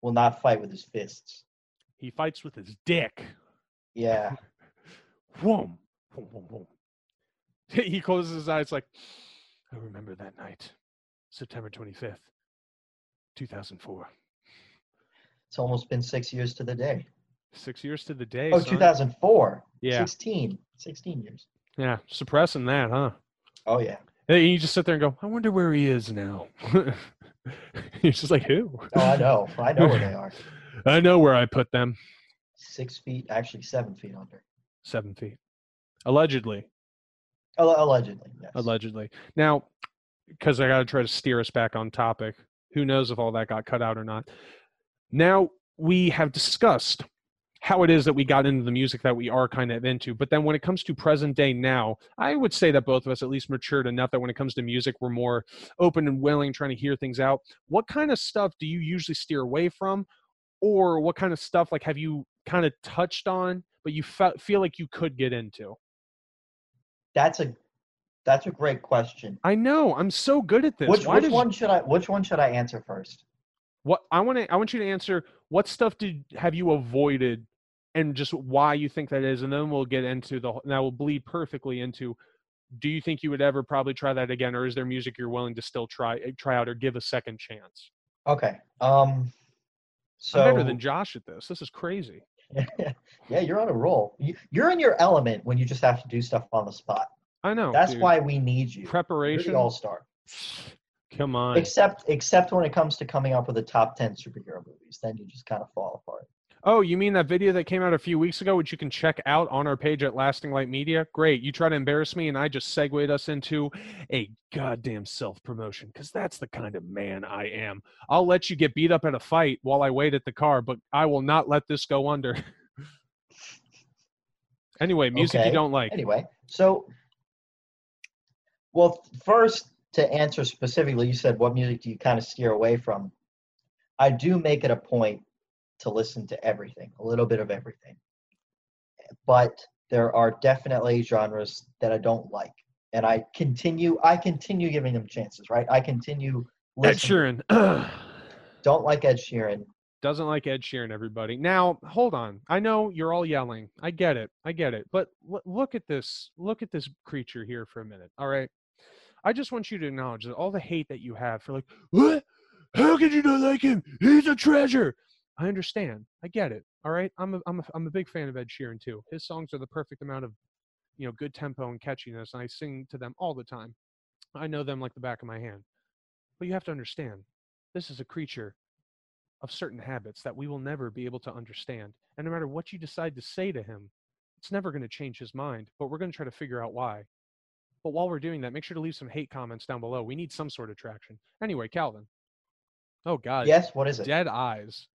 S2: will not fight with his fists.
S1: He fights with his dick.
S2: Yeah. [LAUGHS]
S1: Whoom. [LAUGHS] He closes his eyes like, I remember that night, September 25th, 2004.
S2: It's almost been six years to the day.
S1: Six years to the day.
S2: Oh,
S1: son.
S2: 2004.
S1: Yeah.
S2: 16. 16 years.
S1: Yeah, suppressing that, huh?
S2: Oh, yeah.
S1: And you just sit there and go, I wonder where he is now. [LAUGHS] You're just like, who?
S2: Oh, I know. I know where they are. [LAUGHS]
S1: I know where I put them.
S2: Six feet, actually seven feet under.
S1: Seven feet. Allegedly.
S2: Allegedly, yes.
S1: Allegedly. Now, because I got to try to steer us back on topic. Who knows if all that got cut out or not? Now, we have discussed how it is that we got into the music that we are kind of into. But then when it comes to present day now, I would say that both of us at least matured enough that when it comes to music, we're more open and willing, trying to hear things out. What kind of stuff do you usually steer away from? Or what kind of stuff like have you kind of touched on, but you fe- feel like you could get into?
S2: That's a that's a great question.
S1: I know I'm so good at this.
S2: Which
S1: Why
S2: which one should I which one should I answer first?
S1: What I want to I want you to answer what stuff did have you avoided and just why you think that is and then we'll get into the that will bleed perfectly into do you think you would ever probably try that again or is there music you're willing to still try eh, try out or give a second chance?
S2: Okay. Um so
S1: I'm better than Josh at this. This is crazy. [LAUGHS]
S2: yeah, you're on a roll. You, you're in your element when you just have to do stuff on the spot.
S1: I know.
S2: That's
S1: dude.
S2: why we need you.
S1: Preparation.
S2: all-star.
S1: Come on.
S2: Except except when it comes to coming up with the top 10 superhero movies, then you just kind of fall apart.
S1: Oh, you mean that video that came out a few weeks ago, which you can check out on our page at Lasting Light Media? Great. You try to embarrass me, and I just segued us into a goddamn self promotion because that's the kind of man I am. I'll let you get beat up at a fight while I wait at the car, but I will not let this go under. [LAUGHS] anyway, music
S2: Okay.
S1: you don't like.
S2: Anyway, so well, first to answer specifically, you said what music do you kind of steer away from? I do make it a point to listen to everything, a little bit of everything. But there are definitely genres that I don't like. And I continue I continue giving them chances, right? I continue
S1: Ed. Sheeran. [CLEARS THROAT]
S2: Don't like Ed Sheeran.
S1: doesn't like Ed Sheeran, everybody. Now, hold on. I know you're all yelling. I get it. I get it. But l- look at this. Look at this creature here for a minute. All right. I just want you to acknowledge that all the hate that you have for like, what? How could you not like him? He's a treasure. I understand. I get it. All right. I'm a, I'm a, I'm a big fan of Ed Sheeran too. His songs are the perfect amount of, you know, good tempo and catchiness. And I sing to them all the time. I know them like the back of my hand. But you have to understand, this is a creature of certain habits that we will never be able to understand. And no matter what you decide to say to him, it's never going to change his mind, but we're going to try to figure out why. But while we're doing that, make sure to leave some hate comments down below. We need some sort of traction. Anyway, Calvin. Oh, God.
S2: Yes, what is it?
S1: Dead eyes.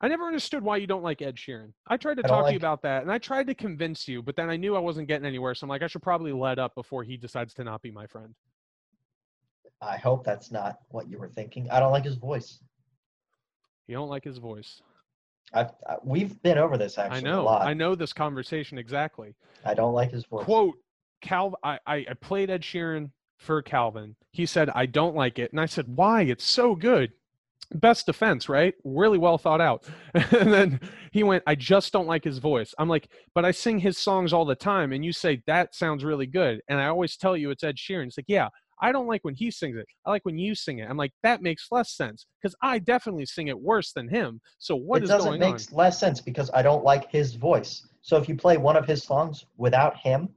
S1: I never understood why you don't like Ed Sheeran. I tried to
S2: I
S1: talk to you about that, and I tried to convince you, but then I knew I wasn't getting anywhere. So I'm like, I should probably let up before he decides to not be my friend.
S2: I hope that's not what you were thinking. I don't like his voice.
S1: You don't like his voice.
S2: I've, I, we've been over this actually
S1: I
S2: a
S1: know.
S2: lot.
S1: I know this conversation exactly.
S2: I don't like his voice.
S1: Quote, Cal. I, I played Ed Sheeran for Calvin. He said I don't like it, and I said why? It's so good. Best defense, right? Really well thought out. [LAUGHS] and then he went, I just don't like his voice. I'm like, but I sing his songs all the time, and you say that sounds really good, and I always tell you it's Ed Sheeran. It's like, yeah, I don't like when he sings it. I like when you sing it. I'm like, that makes less sense because I definitely sing it worse than him. So what
S2: it
S1: is
S2: doesn't
S1: going
S2: make less sense because I don't like his voice. So if you play one of his songs without him,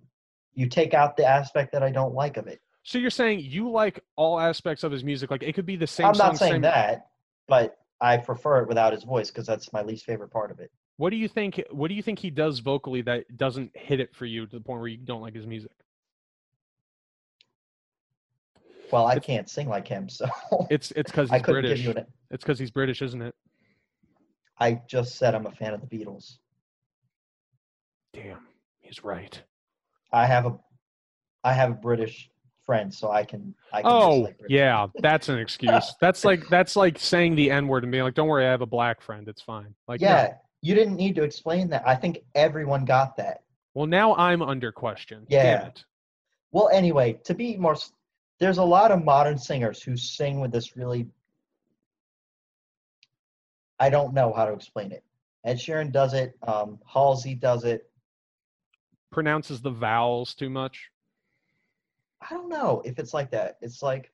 S2: you take out the aspect that I don't like of it.
S1: So you're saying you like all aspects of his music? Like it could be the same
S2: I'm
S1: song,
S2: not saying
S1: same
S2: that, but I prefer it without his voice because that's my least favorite part of it.
S1: What do you think? What do you think he does vocally that doesn't hit it for you to the point where you don't like his music?
S2: Well, I
S1: It's-
S2: can't sing like him, so [LAUGHS]
S1: It's it's because he's British.
S2: an.
S1: It's because he's British, isn't it?
S2: I just said I'm a fan of the Beatles.
S1: Damn, he's right.
S2: I have a, I have a British friend, so I can. I can
S1: Oh
S2: British
S1: yeah, that's an excuse. That's like that's like saying the N word and being like, "Don't worry, I have a black friend. It's fine." Like, no.
S2: yeah, you didn't need to explain that. I think everyone got that.
S1: Well, now I'm under question.
S2: Yeah. Well, anyway, to be more, there's a lot of modern singers who sing with this really. I don't know how to explain it. Ed Sheeran does it. Um, Halsey does it.
S1: Pronounces the vowels too much.
S2: I don't know if it's like that. It's like.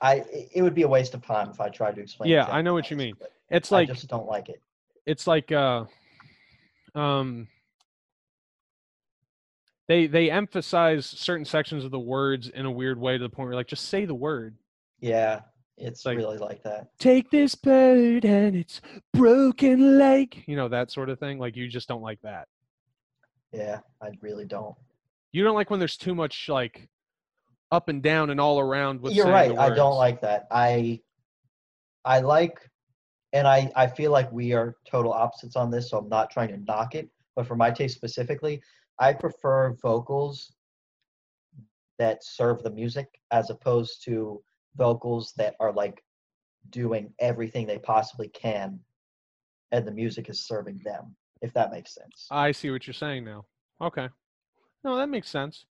S2: I it- would be a waste of time if I tried to explain.
S1: Yeah, I know what you mean. It's
S2: I
S1: like
S2: just don't like it.
S1: it's like uh um they they emphasize certain sections of the words in a weird way to the point where you're like just say the word
S2: Yeah, it's
S1: like-
S2: really like that.
S1: take this bird and its broken leg you know that sort of thing like you just don't like that
S2: Yeah, I really don't.
S1: you don't like when there's too much like up and down and all around with
S2: You're right. I don't like that. I I like and I I feel like we are total opposites on this, so I'm not trying to knock it, but for my taste specifically, I prefer vocals that serve the music as opposed to vocals that are like doing everything they possibly can and the music is serving them, if that makes sense.
S1: i see what you're saying now okay no that makes sense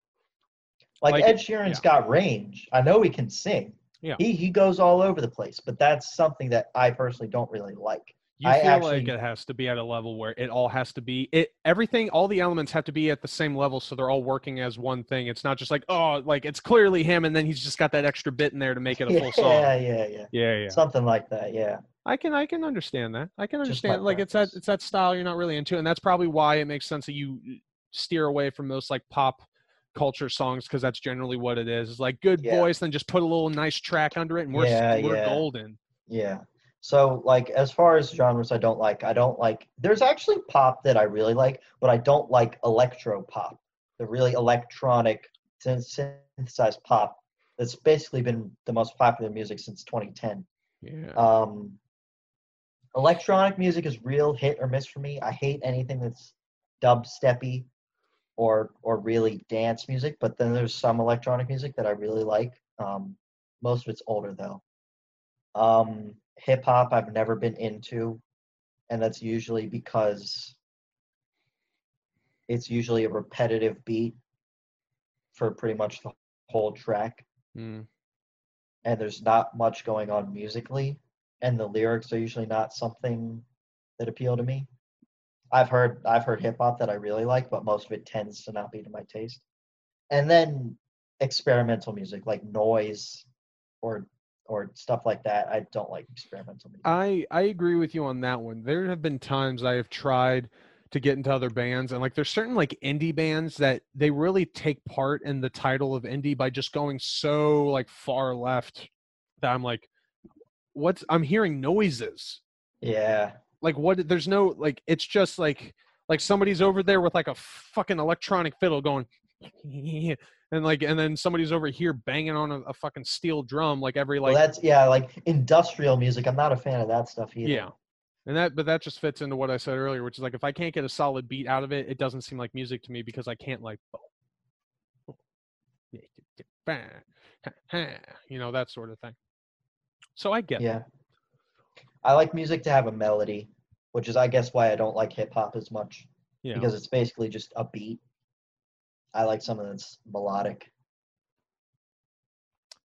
S2: Like,
S1: Like,
S2: Ed Sheeran's got range. I know he can sing.
S1: Yeah.
S2: He he goes all over the place, but that's something that I personally don't really like.
S1: you
S2: I
S1: feel
S2: actually-
S1: like it has to be at a level where it all has to be it everything all the elements have to be at the same level so they're all working as one thing it's not just like oh like it's clearly him and then he's just got that extra bit in there to make it a full song. [LAUGHS]
S2: yeah, yeah,
S1: yeah, yeah yeah
S2: Something like that. Yeah.
S1: I can i can understand that i can understand like it's that it's that style you're not really into and that's probably why it makes sense that you steer away from most like pop culture songs because that's generally what it is it's like good
S2: Yeah.
S1: voice then just put a little nice track under it and we're,
S2: Yeah,
S1: we're
S2: yeah.
S1: golden
S2: Yeah. So like as far as genres I don't like, I don't like there's actually pop that I really like, but I don't like electro pop. The really electronic synthesized pop that's basically been the most popular music since 2010.
S1: yeah
S2: Um, electronic music is real hit or miss for me. I hate anything that's dubsteppy or or really dance music. But then there's some electronic music that I really like. Um, most of it's older though. Um, Hip hop I've never been into, and that's usually because it's usually a repetitive beat for pretty much the whole track
S1: Mm.
S2: and there's not much going on musically and the lyrics are usually not something that appeal to me. I've heard i've heard hip hop that i really like but most of it tends to not be to my taste. And then experimental music like noise or or stuff like that. I don't like experimental music.
S1: I I agree with you on that one. There have been times I have tried to get into other bands and like there's certain like indie bands that they really take part in the title of indie by just going so like far left that I'm like what's I'm hearing noises.
S2: yeah
S1: Like what there's no like it's just like like somebody's over there with like a fucking electronic fiddle going [LAUGHS] and like and then somebody's over here banging on a, a fucking steel drum like every
S2: well,
S1: like
S2: that's yeah, like industrial music. I'm not a fan of that stuff either.
S1: yeah and that but that just fits into what i said earlier which is like if i can't get a solid beat out of it it doesn't seem like music to me because i can't like [LAUGHS] you know that sort of thing so i get
S2: Yeah. I like music to have a melody, which is I guess why I don't like hip hop as much
S1: yeah
S2: because it's basically just a beat. I like something that's melodic.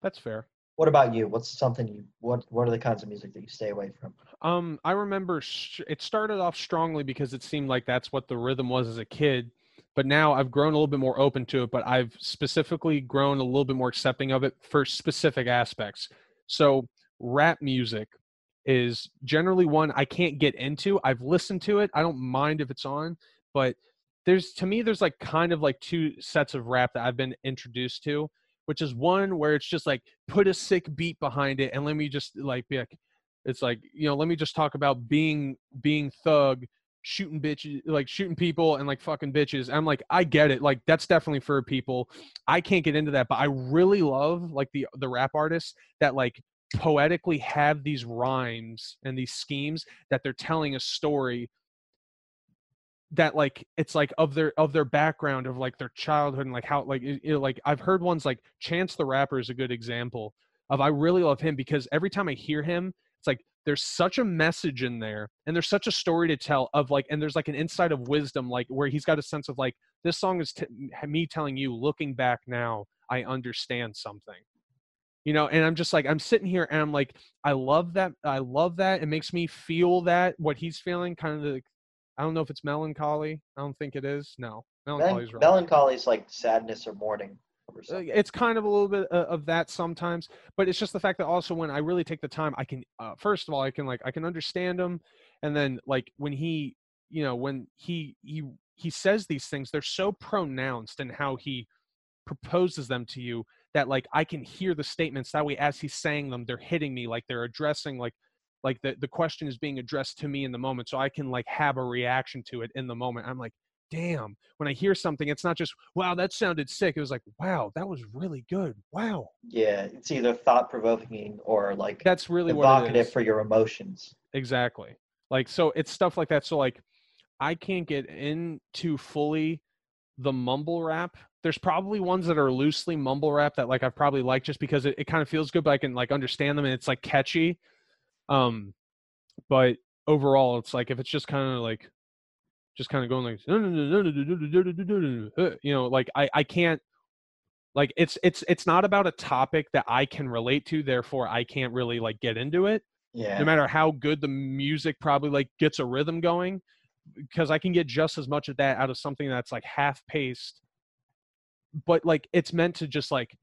S1: that's fair
S2: What about you? What's something you what what are the kinds of music that you stay away from?
S1: Um, I remember sh- it started off strongly because it seemed like that's what the rhythm was as a kid. But now I've grown a little bit more open to it, but I've specifically grown a little bit more accepting of it for specific aspects. So, rap music is generally one I can't get into. I've listened to it, I don't mind if it's on, but there's to me, there's like kind of like two sets of rap that I've been introduced to, which is one where it's just like put a sick beat behind it and let me just like be like, it's like you know let me just talk about being being thug shooting bitches like shooting people and like fucking bitches i'm like i get it like that's definitely for people i can't get into that but i really love like the the rap artists that like poetically have these rhymes and these schemes that they're telling a story that like it's like of their of their background of like their childhood and like how like like i've heard ones like chance the rapper is a good example of i really love him because every time i hear him it's like there's such a message in there and there's such a story to tell of like and there's like an insight of wisdom like where he's got a sense of like this song is t- me telling you looking back now i understand something you know and i'm just like i'm sitting here and i'm like i love that i love that it makes me feel that what he's feeling kind of like i don't know if it's melancholy i don't think it is no
S2: Mel-
S1: melancholy's wrong.
S2: melancholy is like sadness or mourning or
S1: uh, it's kind of a little bit uh, of that sometimes but it's just the fact that also when i really take the time i can uh, first of all i can like i can understand him and then like when he you know when he he he says these things they're so pronounced in how he proposes them to you that like i can hear the statements that way as he's saying them they're hitting me like they're addressing like like the, the question is being addressed to me in the moment so i can like have a reaction to it in the moment. I'm like damn. When i hear something it's not just wow that sounded sick. It was like wow that was really good. Wow.
S2: Yeah, it's either thought provoking or like
S1: that's really
S2: evocative for your emotions.
S1: exactly. Like so it's stuff like that so like i can't get into fully the mumble rap there's probably ones that are loosely mumble rap that like i've probably liked just because it, it kind of feels good but i can like understand them and it's like catchy um but overall it's like if it's just kind of like just kind of going like [LAUGHS] you know like i i can't like it's it's it's not about a topic that i can relate to therefore i can't really like get into it
S2: Yeah.
S1: no matter how good the music probably like gets a rhythm going because i can get just as much of that out of something that's like half paced but like it's meant to just like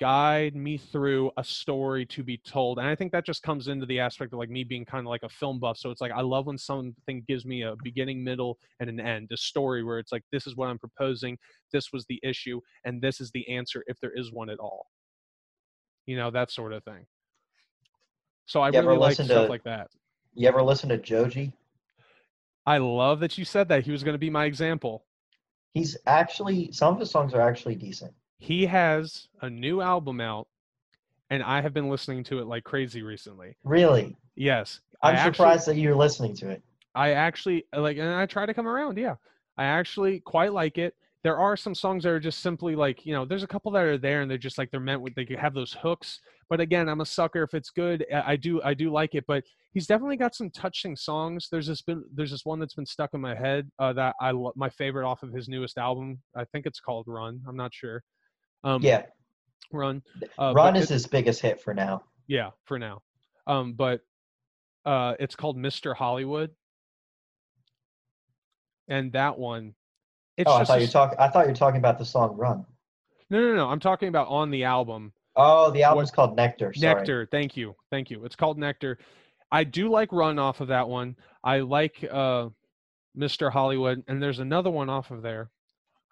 S1: guide me through a story to be told and i think that just comes into the aspect of like me being kind of like a film buff so it's like i love when something gives me a beginning middle and an end a story where it's like this is what i'm proposing this was the issue and this is the answer if there is one at all you know that sort of thing so i
S2: You
S1: really like stuff
S2: to-
S1: like that
S2: You ever listen to Joji?
S1: I love that you said that. He was going to be my example.
S2: He's actually some of his songs are actually decent.
S1: He has a new album out, and I have been listening to it like crazy recently.
S2: Really,
S1: Yes, I
S2: I'm
S1: actually-
S2: surprised that you're listening to it.
S1: I actually like, and I try to come around. Yeah, I actually quite like it. There are some songs that are just simply like, you know, there's a couple that are there and they're just like they're meant with they have those hooks. But again, I'm a sucker if it's good. I I do I do like it. But he's definitely got some touching songs. There's this been there's this one that's been stuck in my head uh, that I lo- my favorite off of his newest album. I think it's called Run. I'm not sure. Um,
S2: Yeah,
S1: Run. Uh,
S2: Run
S1: it-
S2: is his biggest hit for now.
S1: yeah, for now. Um, but uh, it's called Mr. Hollywood, and that one, it's
S2: oh, I thought you talk. I thought you were talking about the song Run.
S1: no, no, no. I'm talking about on the album
S2: Oh, the album's called Nectar. Sorry.
S1: Nectar. Thank you, thank you. It's called Nectar. I do like Run off of that one. I like uh, Mr. Hollywood, and there's another one off of there.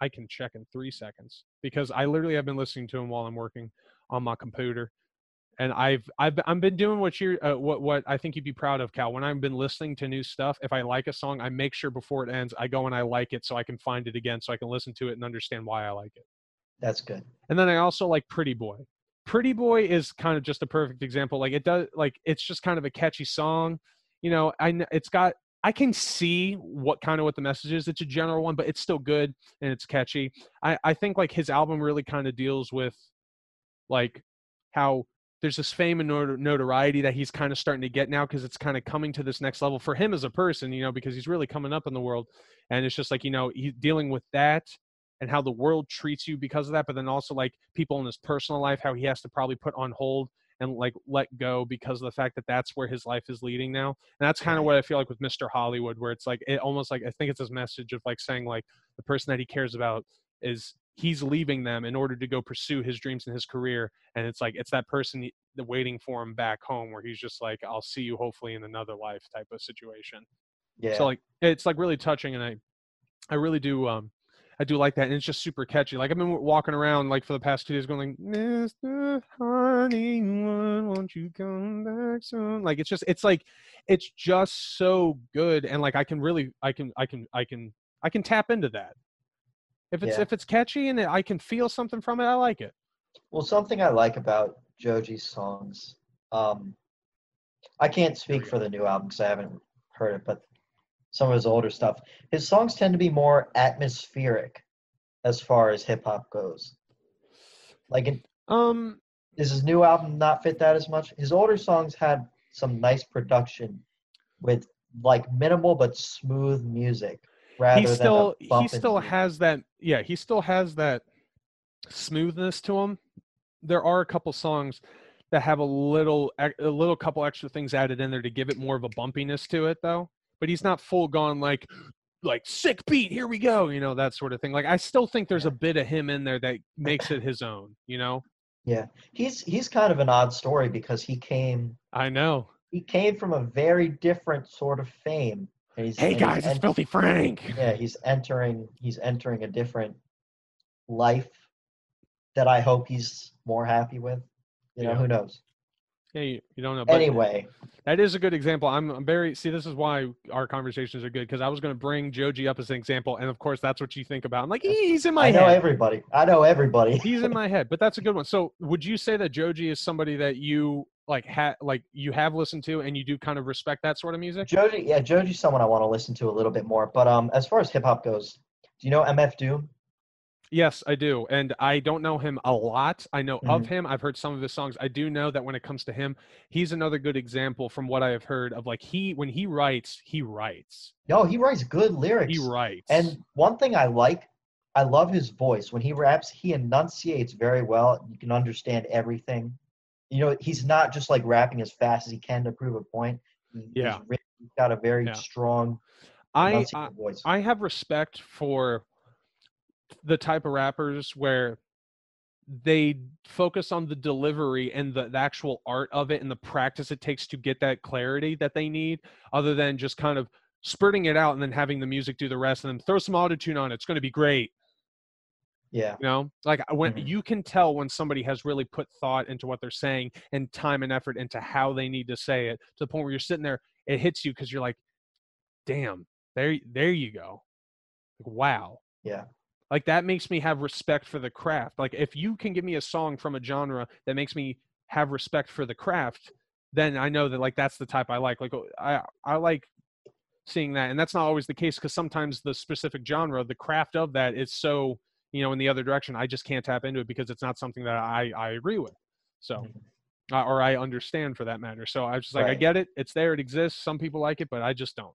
S1: I can check in three seconds because I literally have been listening to him while I'm working on my computer, and I've I've I've been doing what you uh, what what I think you'd be proud of, Cal. When I've been listening to new stuff, if I like a song, I make sure before it ends, I go and I like it so I can find it again, so I can listen to it and understand why I like it.
S2: That's good.
S1: And then I also like Pretty Boy. Pretty Boy is kind of just a perfect example. Like it does, like it's just kind of a catchy song. You know, I it's got. I can see what kind of what the message is. It's a general one, but it's still good and it's catchy. I I think like his album really kind of deals with like how there's this fame and notoriety that he's kind of starting to get now because it's kind of coming to this next level for him as a person, you know, because he's really coming up in the world. And it's just like, you know, he's dealing with that and how the world treats you because of that, but then also like people in his personal life, how he has to probably put on hold and like let go because of the fact that that's where his life is leading now. And that's kind of what I feel like with Mr. Hollywood, where it's like, it almost like, I think it's his message of like saying like the person that he cares about is he's leaving them in order to go pursue his dreams and his career and it's like it's that person the waiting for him back home where he's just like i'll see you hopefully in another life type of situation.
S2: Yeah.
S1: so like it's like really touching and i i really do um i do like that and it's just super catchy like i've been walking around like for the past two days going like mr Hollywood won't you come back soon? Like it's just it's like it's just so good and like i can really i can i can i can i can tap into that if it's
S2: Yeah.
S1: if it's catchy and i can feel something from it i like it
S2: Well, something I like about Joji's songs, um, I can't speak for the new album because I haven't heard it, but some of his older stuff, his songs tend to be more atmospheric as far as hip hop goes. Like, in,
S1: um
S2: does his new album not fit that as much? His older songs had some nice production with like minimal but smooth music
S1: he still he still has that yeah he still has that smoothness to him. There are a couple songs that have a little a little couple extra things added in there to give it more of a bumpiness to it though. But he's not full gone like like sick beat here we go you know that sort of thing. Like i still think there's a bit of him in there that makes it his own you know?
S2: Yeah, he's he's kind of an odd story because he came
S1: i know.
S2: he came from a very different sort of fame. He's,
S1: hey guys it's
S2: en-
S1: filthy frank
S2: Yeah, he's entering he's entering a different life that I hope he's more happy with. You know,
S1: Yeah.
S2: who knows?
S1: Yeah you, you don't know but
S2: Anyway,
S1: That is a good example. I'm, I'm very see. This is why our conversations are good because I was going to bring Joji up as an example, and of course that's what you think about. I'm like, he's in my
S2: I know
S1: head.
S2: everybody. I know everybody.
S1: he's in my [LAUGHS] head, but that's a good one. So, would you say that Joji is somebody that you like ha- like you have listened to and you do kind of respect that sort of music?
S2: Joji, yeah, Joji's someone I want to listen to a little bit more. But um, as far as hip hop goes, do you know MF Doom?
S1: Yes, I do, and I don't know him a lot. I know of
S2: Mhm.
S1: him. I've heard some of his songs. I do know that when it comes to him, he's another good example from what I have heard of like he when he writes, he writes.
S2: No, he writes good lyrics.
S1: He writes.
S2: And one thing I like, I love his voice. When he raps, he enunciates very well. You can understand everything. You know, he's not just like rapping as fast as he can to prove a point. He-
S1: Yeah.
S2: He's, he's got a very
S1: Yeah.
S2: strong
S1: I, I. I have respect for the type of rappers where they focus on the delivery and the, the actual art of it and the practice it takes to get that clarity that they need, other than just kind of spurting it out and then having the music do the rest and then throw some auto tune on it. It's going to be great.
S2: yeah.
S1: You know, like when
S2: Mhm.
S1: you can tell when somebody has really put thought into what they're saying and time and effort into how they need to say it to the point where you're sitting there, it hits you because you're like, damn, there, there you go. Like, wow.
S2: Yeah.
S1: Like that makes me have respect for the craft. Like if you can give me a song from a genre that makes me have respect for the craft, then I know that like that's the type I like. Like oh, I I like seeing that, and that's not always the case because sometimes the specific genre, the craft of that is so you know in the other direction. I just can't tap into it because it's not something that I I agree with. So.
S2: Mhm.
S1: Uh, or I understand for that matter. So I was just like, I get it. It's there. It exists. Some people like it, but I just don't.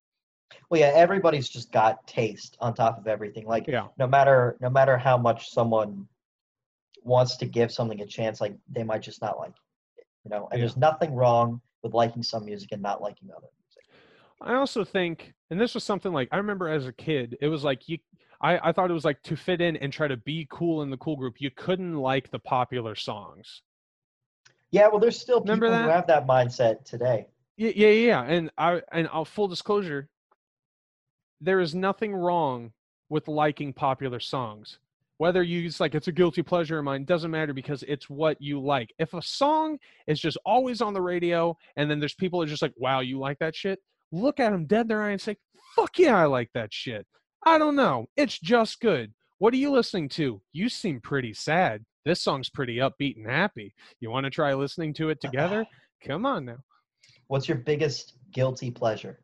S2: Well, yeah, everybody's just got taste on top of everything. Like
S1: Yeah.
S2: no matter no matter how much someone wants to give something a chance, like they might just not like it. You know, and
S1: Yeah.
S2: there's nothing wrong with liking some music and not liking other music.
S1: I also think, and this was something like I remember as a kid, it was like you. I, I thought it was like to fit in and try to be cool in the cool group. You couldn't like the popular songs.
S2: Yeah, well, there's still people who have that mindset today.
S1: Yeah, yeah, yeah. And I and I'll full disclosure, there is nothing wrong with liking popular songs. Whether you it's like it's a guilty pleasure of mine doesn't matter because it's what you like. If a song is just always on the radio and then there's people that are just like, "Wow, you like that shit?" Look at them dead in their eye and say, "Fuck yeah, I like that shit." I don't know. It's just good. What are you listening to? You seem pretty sad. This song's pretty upbeat and happy. You want to try listening to it together? [SIGHS] Come on now.
S2: What's your biggest guilty pleasure?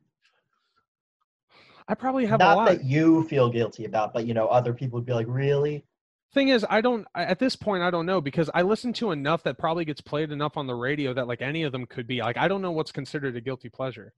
S1: I probably have a
S2: Not
S1: lot.
S2: that you feel guilty about, but you know, other people would be like, really?
S1: thing is i don't at this point i don't know because i listen to enough that probably gets played enough on the radio that like any of them could be like i don't know what's considered a guilty pleasure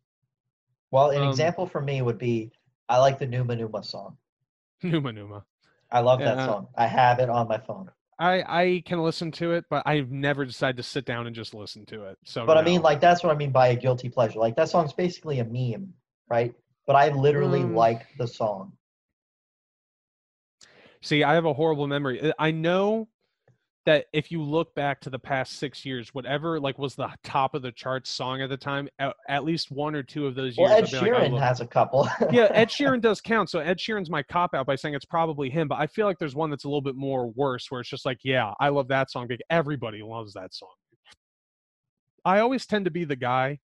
S2: Well, an
S1: Um,
S2: example for me would be I like the Numa Numa song. [LAUGHS]
S1: numa numa
S2: I love that song. I have it on my phone.
S1: i i can listen to it but i've never decided to sit down and just listen to it so
S2: But I mean, like, that's what I mean by a guilty pleasure. Like, that song's basically a meme, right? But I literally
S1: Mm.
S2: like the song.
S1: see i have a horrible memory Uh, i know that if you look back to the past six years whatever like was the top of the charts song at the time at, at least one or two of those years
S2: Well, Ed
S1: I've like, I
S2: Sheeran has a couple.
S1: yeah, Ed [LAUGHS] Sheeran does count. So Ed Sheeran's my cop out by saying it's probably him, but I feel like there's one that's a little bit more worse where it's just like, yeah, I love that song. Like everybody loves that song. I always tend to be the guy.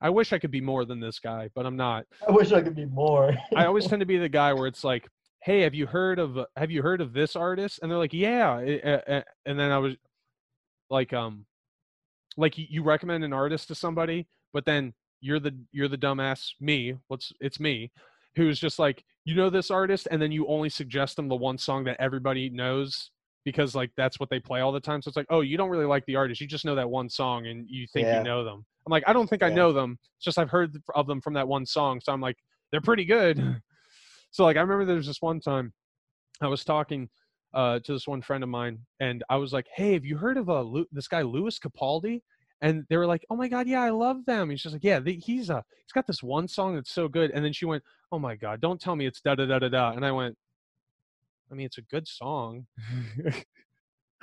S1: I wish I could be more than this guy, but I'm not.
S2: I wish I could be more.
S1: I always [LAUGHS] tend to be the guy where it's like, "Hey, have you heard of have you heard of this artist?" And they're like, "Yeah." eh, eh, eh," And then I was like, um, like you recommend an artist to somebody, but then you're the you're the dumbass me. What's it's me, who's just like, you know this artist, and then you only suggest them the one song that everybody knows because like that's what they play all the time. So it's like, oh, you don't really like the artist, you just know that one song and you think
S2: Yeah.
S1: you know them. I'm like, I don't think I know them. It's just I've heard of them from that one song. So I'm like, they're pretty good. [LAUGHS] so like I remember there was this one time I was talking uh, to this one friend of mine, and I was like, "Hey, have you heard of uh, Lu- this guy Lewis Capaldi?" And they were like, "Oh my god, yeah, I love them." He's just like, "Yeah, the, he's uh, he's got this one song that's so good." And then she went, "Oh my god, don't tell me it's da da da da da." And I went, "I mean, it's a good song." [LAUGHS]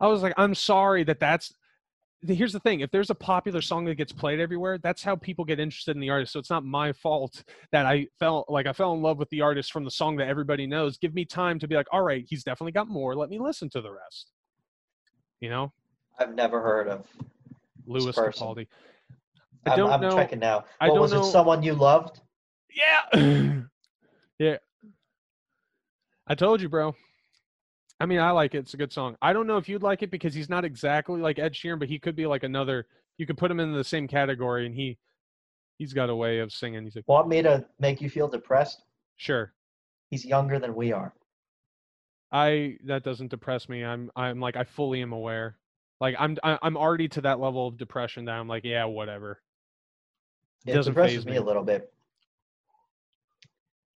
S1: I was like, "I'm sorry that that's." Here's the thing: if there's a popular song that gets played everywhere, that's how people get interested in the artist. So it's not my fault that I felt like I fell in love with the artist from the song that everybody knows. Give me time to be like, all right, he's definitely got more. Let me listen to the rest. You know,
S2: I've never heard of. Lewis.
S1: Capaldi. I
S2: I'm,
S1: don't
S2: I'm
S1: know.
S2: checking now.
S1: I don't
S2: was
S1: know-
S2: it? Someone you loved?
S1: Yeah, [CLEARS THROAT] yeah. I told you, bro. I mean, I like it. It's a good song. I don't know if you'd like it because he's not exactly like Ed Sheeran, but he could be like another. You could put him in the same category, and he he's got a way of singing. He's like,
S2: Want me to make you feel depressed?
S1: sure.
S2: He's younger than we are.
S1: I that doesn't depress me. I'm I'm like I fully am aware. Like I'm I'm already to that level of depression that I'm like yeah whatever. It
S2: It
S1: doesn't
S2: depresses me
S1: me.
S2: a little bit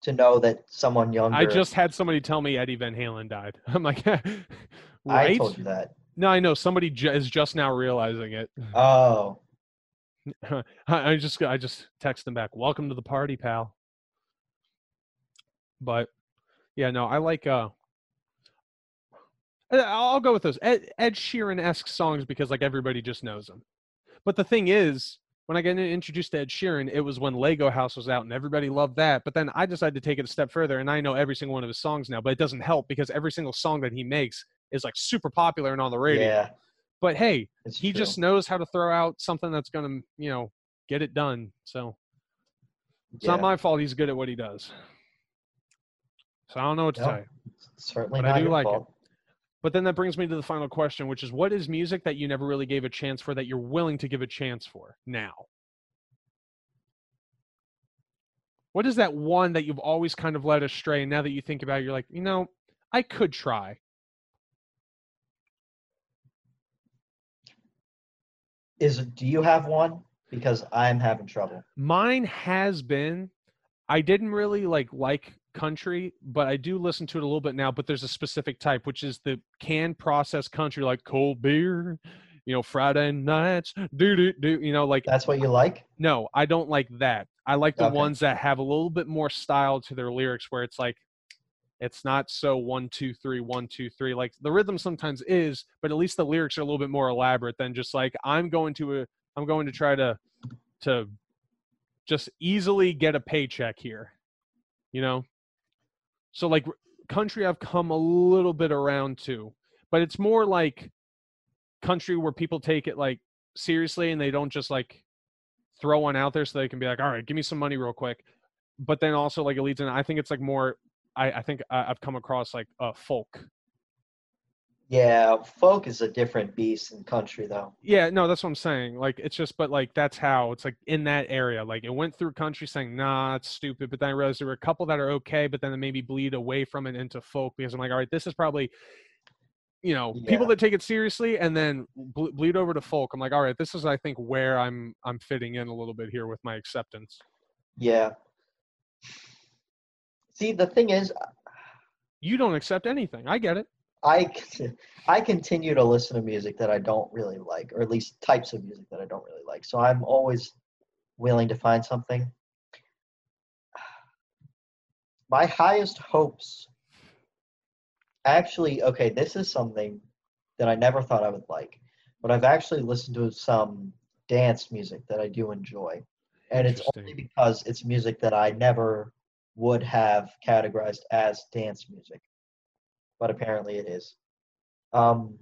S2: to know that someone younger.
S1: I just had somebody tell me Eddie Van Halen died. [LAUGHS] I'm like [LAUGHS]
S2: I told you that.
S1: No, I know somebody ju- is just now realizing it.
S2: Oh, [LAUGHS]
S1: I I just I just text them back. Welcome to the party, pal. But yeah, no, I like uh I'll go with those Ed, Ed Sheeran esque songs because like everybody just knows them. But the thing is, when I got introduced to Ed Sheeran, it was when Lego House was out and everybody loved that. But then I decided to take it a step further and I know every single one of his songs now, but it doesn't help because every single song that he makes is like super popular and on the radio.
S2: yeah.
S1: But hey,
S2: It's
S1: he
S2: true.
S1: just knows how to throw out something that's going to, you know, get it done. So it's not my fault. He's good at what he does. So I don't know what to
S2: No.
S1: tell you.
S2: Certainly
S1: but I do
S2: your
S1: like it.
S2: fault.
S1: But then that brings me to the final question, which is what is music that you never really gave a chance for that you're willing to give a chance for now? What is that one that you've always kind of led astray? And now that you think about it, you're like, you know, I could try.
S2: Is it- do you have one? Because I'm having trouble.
S1: Mine has been. I didn't really like like country, but I do listen to it a little bit now. But there's a specific type, which is the canned processed country, like cold beer, you know, Friday nights, do do do. You know, like
S2: That's what you like?
S1: no, I don't like that. I like the
S2: Okay.
S1: ones that have a little bit more style to their lyrics, where it's like it's not so one two three one two three. Like the rhythm sometimes is, but at least the lyrics are a little bit more elaborate than just like I'm going to a I'm going to try to to just easily get a paycheck here, you know. So like country, I've come a little bit around to, but it's more like country where people take it like seriously and they don't just like throw one out there so they can be like, all right, give me some money real quick. But then also like it leads in, I think it's like more I, I think I, I've come across like a folk.
S2: Yeah, folk is a different beast in country though.
S1: Yeah, no, that's what I'm saying. Like it's just, but like that's how it's like in that area. Like it went through country saying, "Nah, it's stupid," but then I realized there were a couple that are okay, but then they maybe bleed away from it into folk because I'm like, all right, this is probably, you know, people that take it seriously and then ble- bleed over to folk. I'm like, all right, this is I think where I'm I'm fitting in a little bit here with my acceptance.
S2: Yeah. See, the thing is, uh,
S1: You don't accept anything. I get it.
S2: I I continue to listen to music that I don't really like, or at least types of music that I don't really like. So I'm always willing to find something. [SIGHS] My highest hopes actually, okay, this is something that I never thought I would like, but I've actually listened to some dance music that I do enjoy. And it's only because it's music that I never would have categorized as dance music but apparently it is. Um,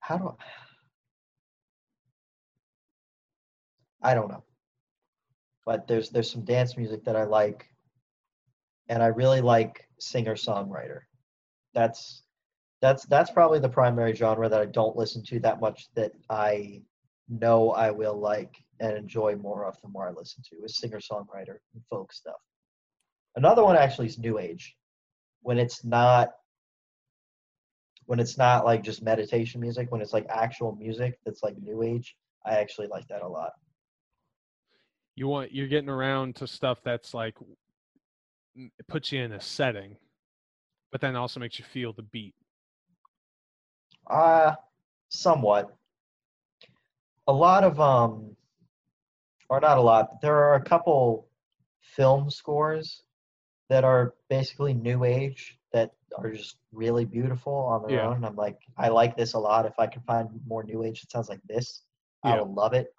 S2: how do I? I don't know, but there's there's some dance music that I like, and I really like singer songwriter. That's that's that's probably the primary genre that I don't listen to that much that I know I will like and enjoy more of the more I listen to is singer songwriter and folk stuff. Another one actually is new age. When it's not when it's not like just meditation music, when it's like actual music that's like new age, I actually like that a lot.
S1: You want you're getting around to stuff that's like it puts you in a setting, but then also makes you feel the beat.
S2: Uh somewhat. A lot of um or not a lot, but there are a couple film scores that are basically new age that are just really beautiful on their
S1: Yeah.
S2: own. I'm like, I like this a lot. If I can find more new age that sounds like this, I
S1: Yeah.
S2: will love it.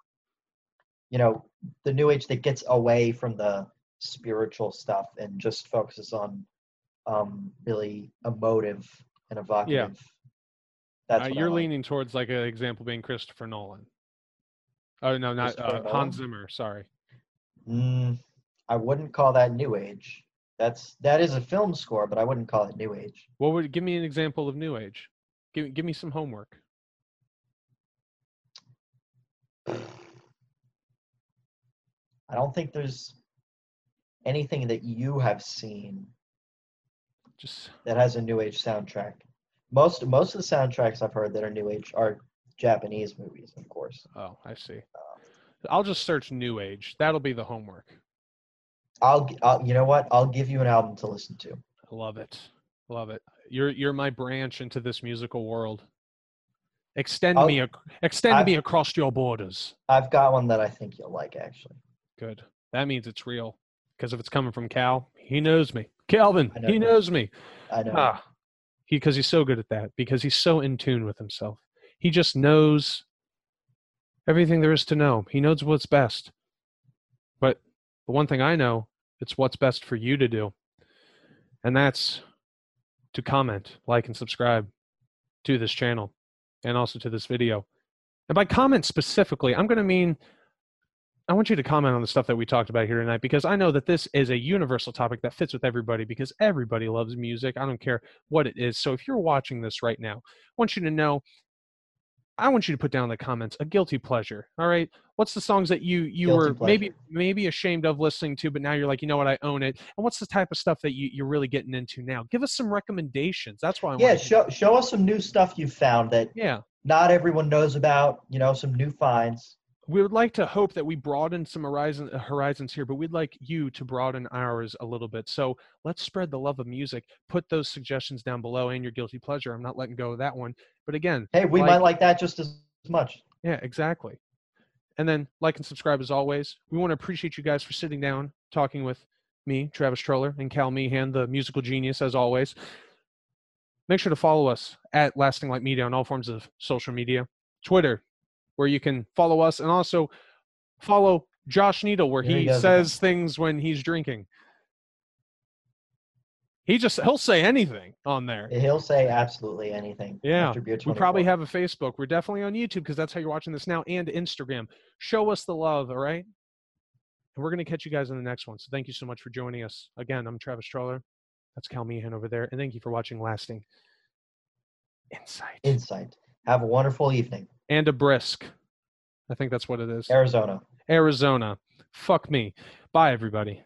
S2: You know, the new age that gets away from the spiritual stuff and just focuses on um really emotive and evocative. Yeah. That's
S1: Uh, you're
S2: like.
S1: leaning towards like an example being Christopher Nolan. Oh no, not uh, Hans Zimmer. Sorry.
S2: Mm, I wouldn't call that new age. That's that is a film score, but I wouldn't call it new age.
S1: What would give me an example of New Age? Give give me some homework.
S2: I don't think there's anything that you have seen
S1: Just
S2: that has a new age soundtrack. Most most of the soundtracks I've heard that are new age are Japanese movies, of course.
S1: oh, I see. Um, I'll just search New Age. That'll be the homework.
S2: I'll, I'll you know what? I'll give you an album to listen to.
S1: I love it. Love it. You're you're my branch into this musical world. Extend
S2: I'll-
S1: me extend
S2: I've-
S1: me across your borders.
S2: I've got one that I think you'll like actually.
S1: Good. That means it's real. Because if it's coming from Cal, he knows me. Calvin,
S2: know
S1: he
S2: him.
S1: knows me.
S2: I know.
S1: Ah, he because he's so good at that. Because he's so in tune with himself. He just knows everything there is to know. He knows what's best. But the one thing I know, it's what's best for you to do, and that's to comment, like, and subscribe to this channel, and also to this video. And by comment specifically, I'm going to mean I want you to comment on the stuff that we talked about here tonight because I know that this is a universal topic that fits with everybody because everybody loves music. I don't care what it is. So if you're watching this right now, I want you to know I want you to put down in the comments a guilty pleasure. All right. What's the songs that you you
S2: Guilty
S1: were maybe
S2: pleasure.
S1: maybe ashamed of listening to, but now you're like, you know what, I own it. And what's the type of stuff that you, you're really getting into now? Give us some recommendations. That's why I
S2: Yeah, show show us some new stuff you've found that
S1: yeah.
S2: not everyone knows about. You know, some new finds.
S1: We would like to hope that we broaden some horizon, uh, horizons here, but we'd like you to broaden ours a little bit. So let's spread the love of music. Put those suggestions down below and your guilty pleasure. I'm not letting go of that one. But again,
S2: Hey, we
S1: Like-
S2: might like that just as much.
S1: yeah, exactly. And then like and subscribe as always. We want to appreciate you guys for sitting down, talking with me, Travis Troller, and Cal Meehan, the musical genius, as always. Make sure to follow us at Lasting Light Media on all forms of social media. Twitter, where you can follow us, and also follow Josh Needle, where
S2: he
S1: he says things when he's drinking. He just he'll say anything on there.
S2: He'll say absolutely anything.
S1: Yeah, We probably have a Facebook. We're definitely on YouTube because that's how you're watching this now, and Instagram. Show us the love, all right? And we're going to catch you guys in the next one. So thank you so much for joining us. Again, I'm Travis Stroller. That's Cal Meehan over there. And thank you for watching Lasting Insight.
S2: Insight. Have a wonderful evening.
S1: and a brisk. I think that's what it is.
S2: Arizona.
S1: Arizona. Fuck me. Bye, everybody.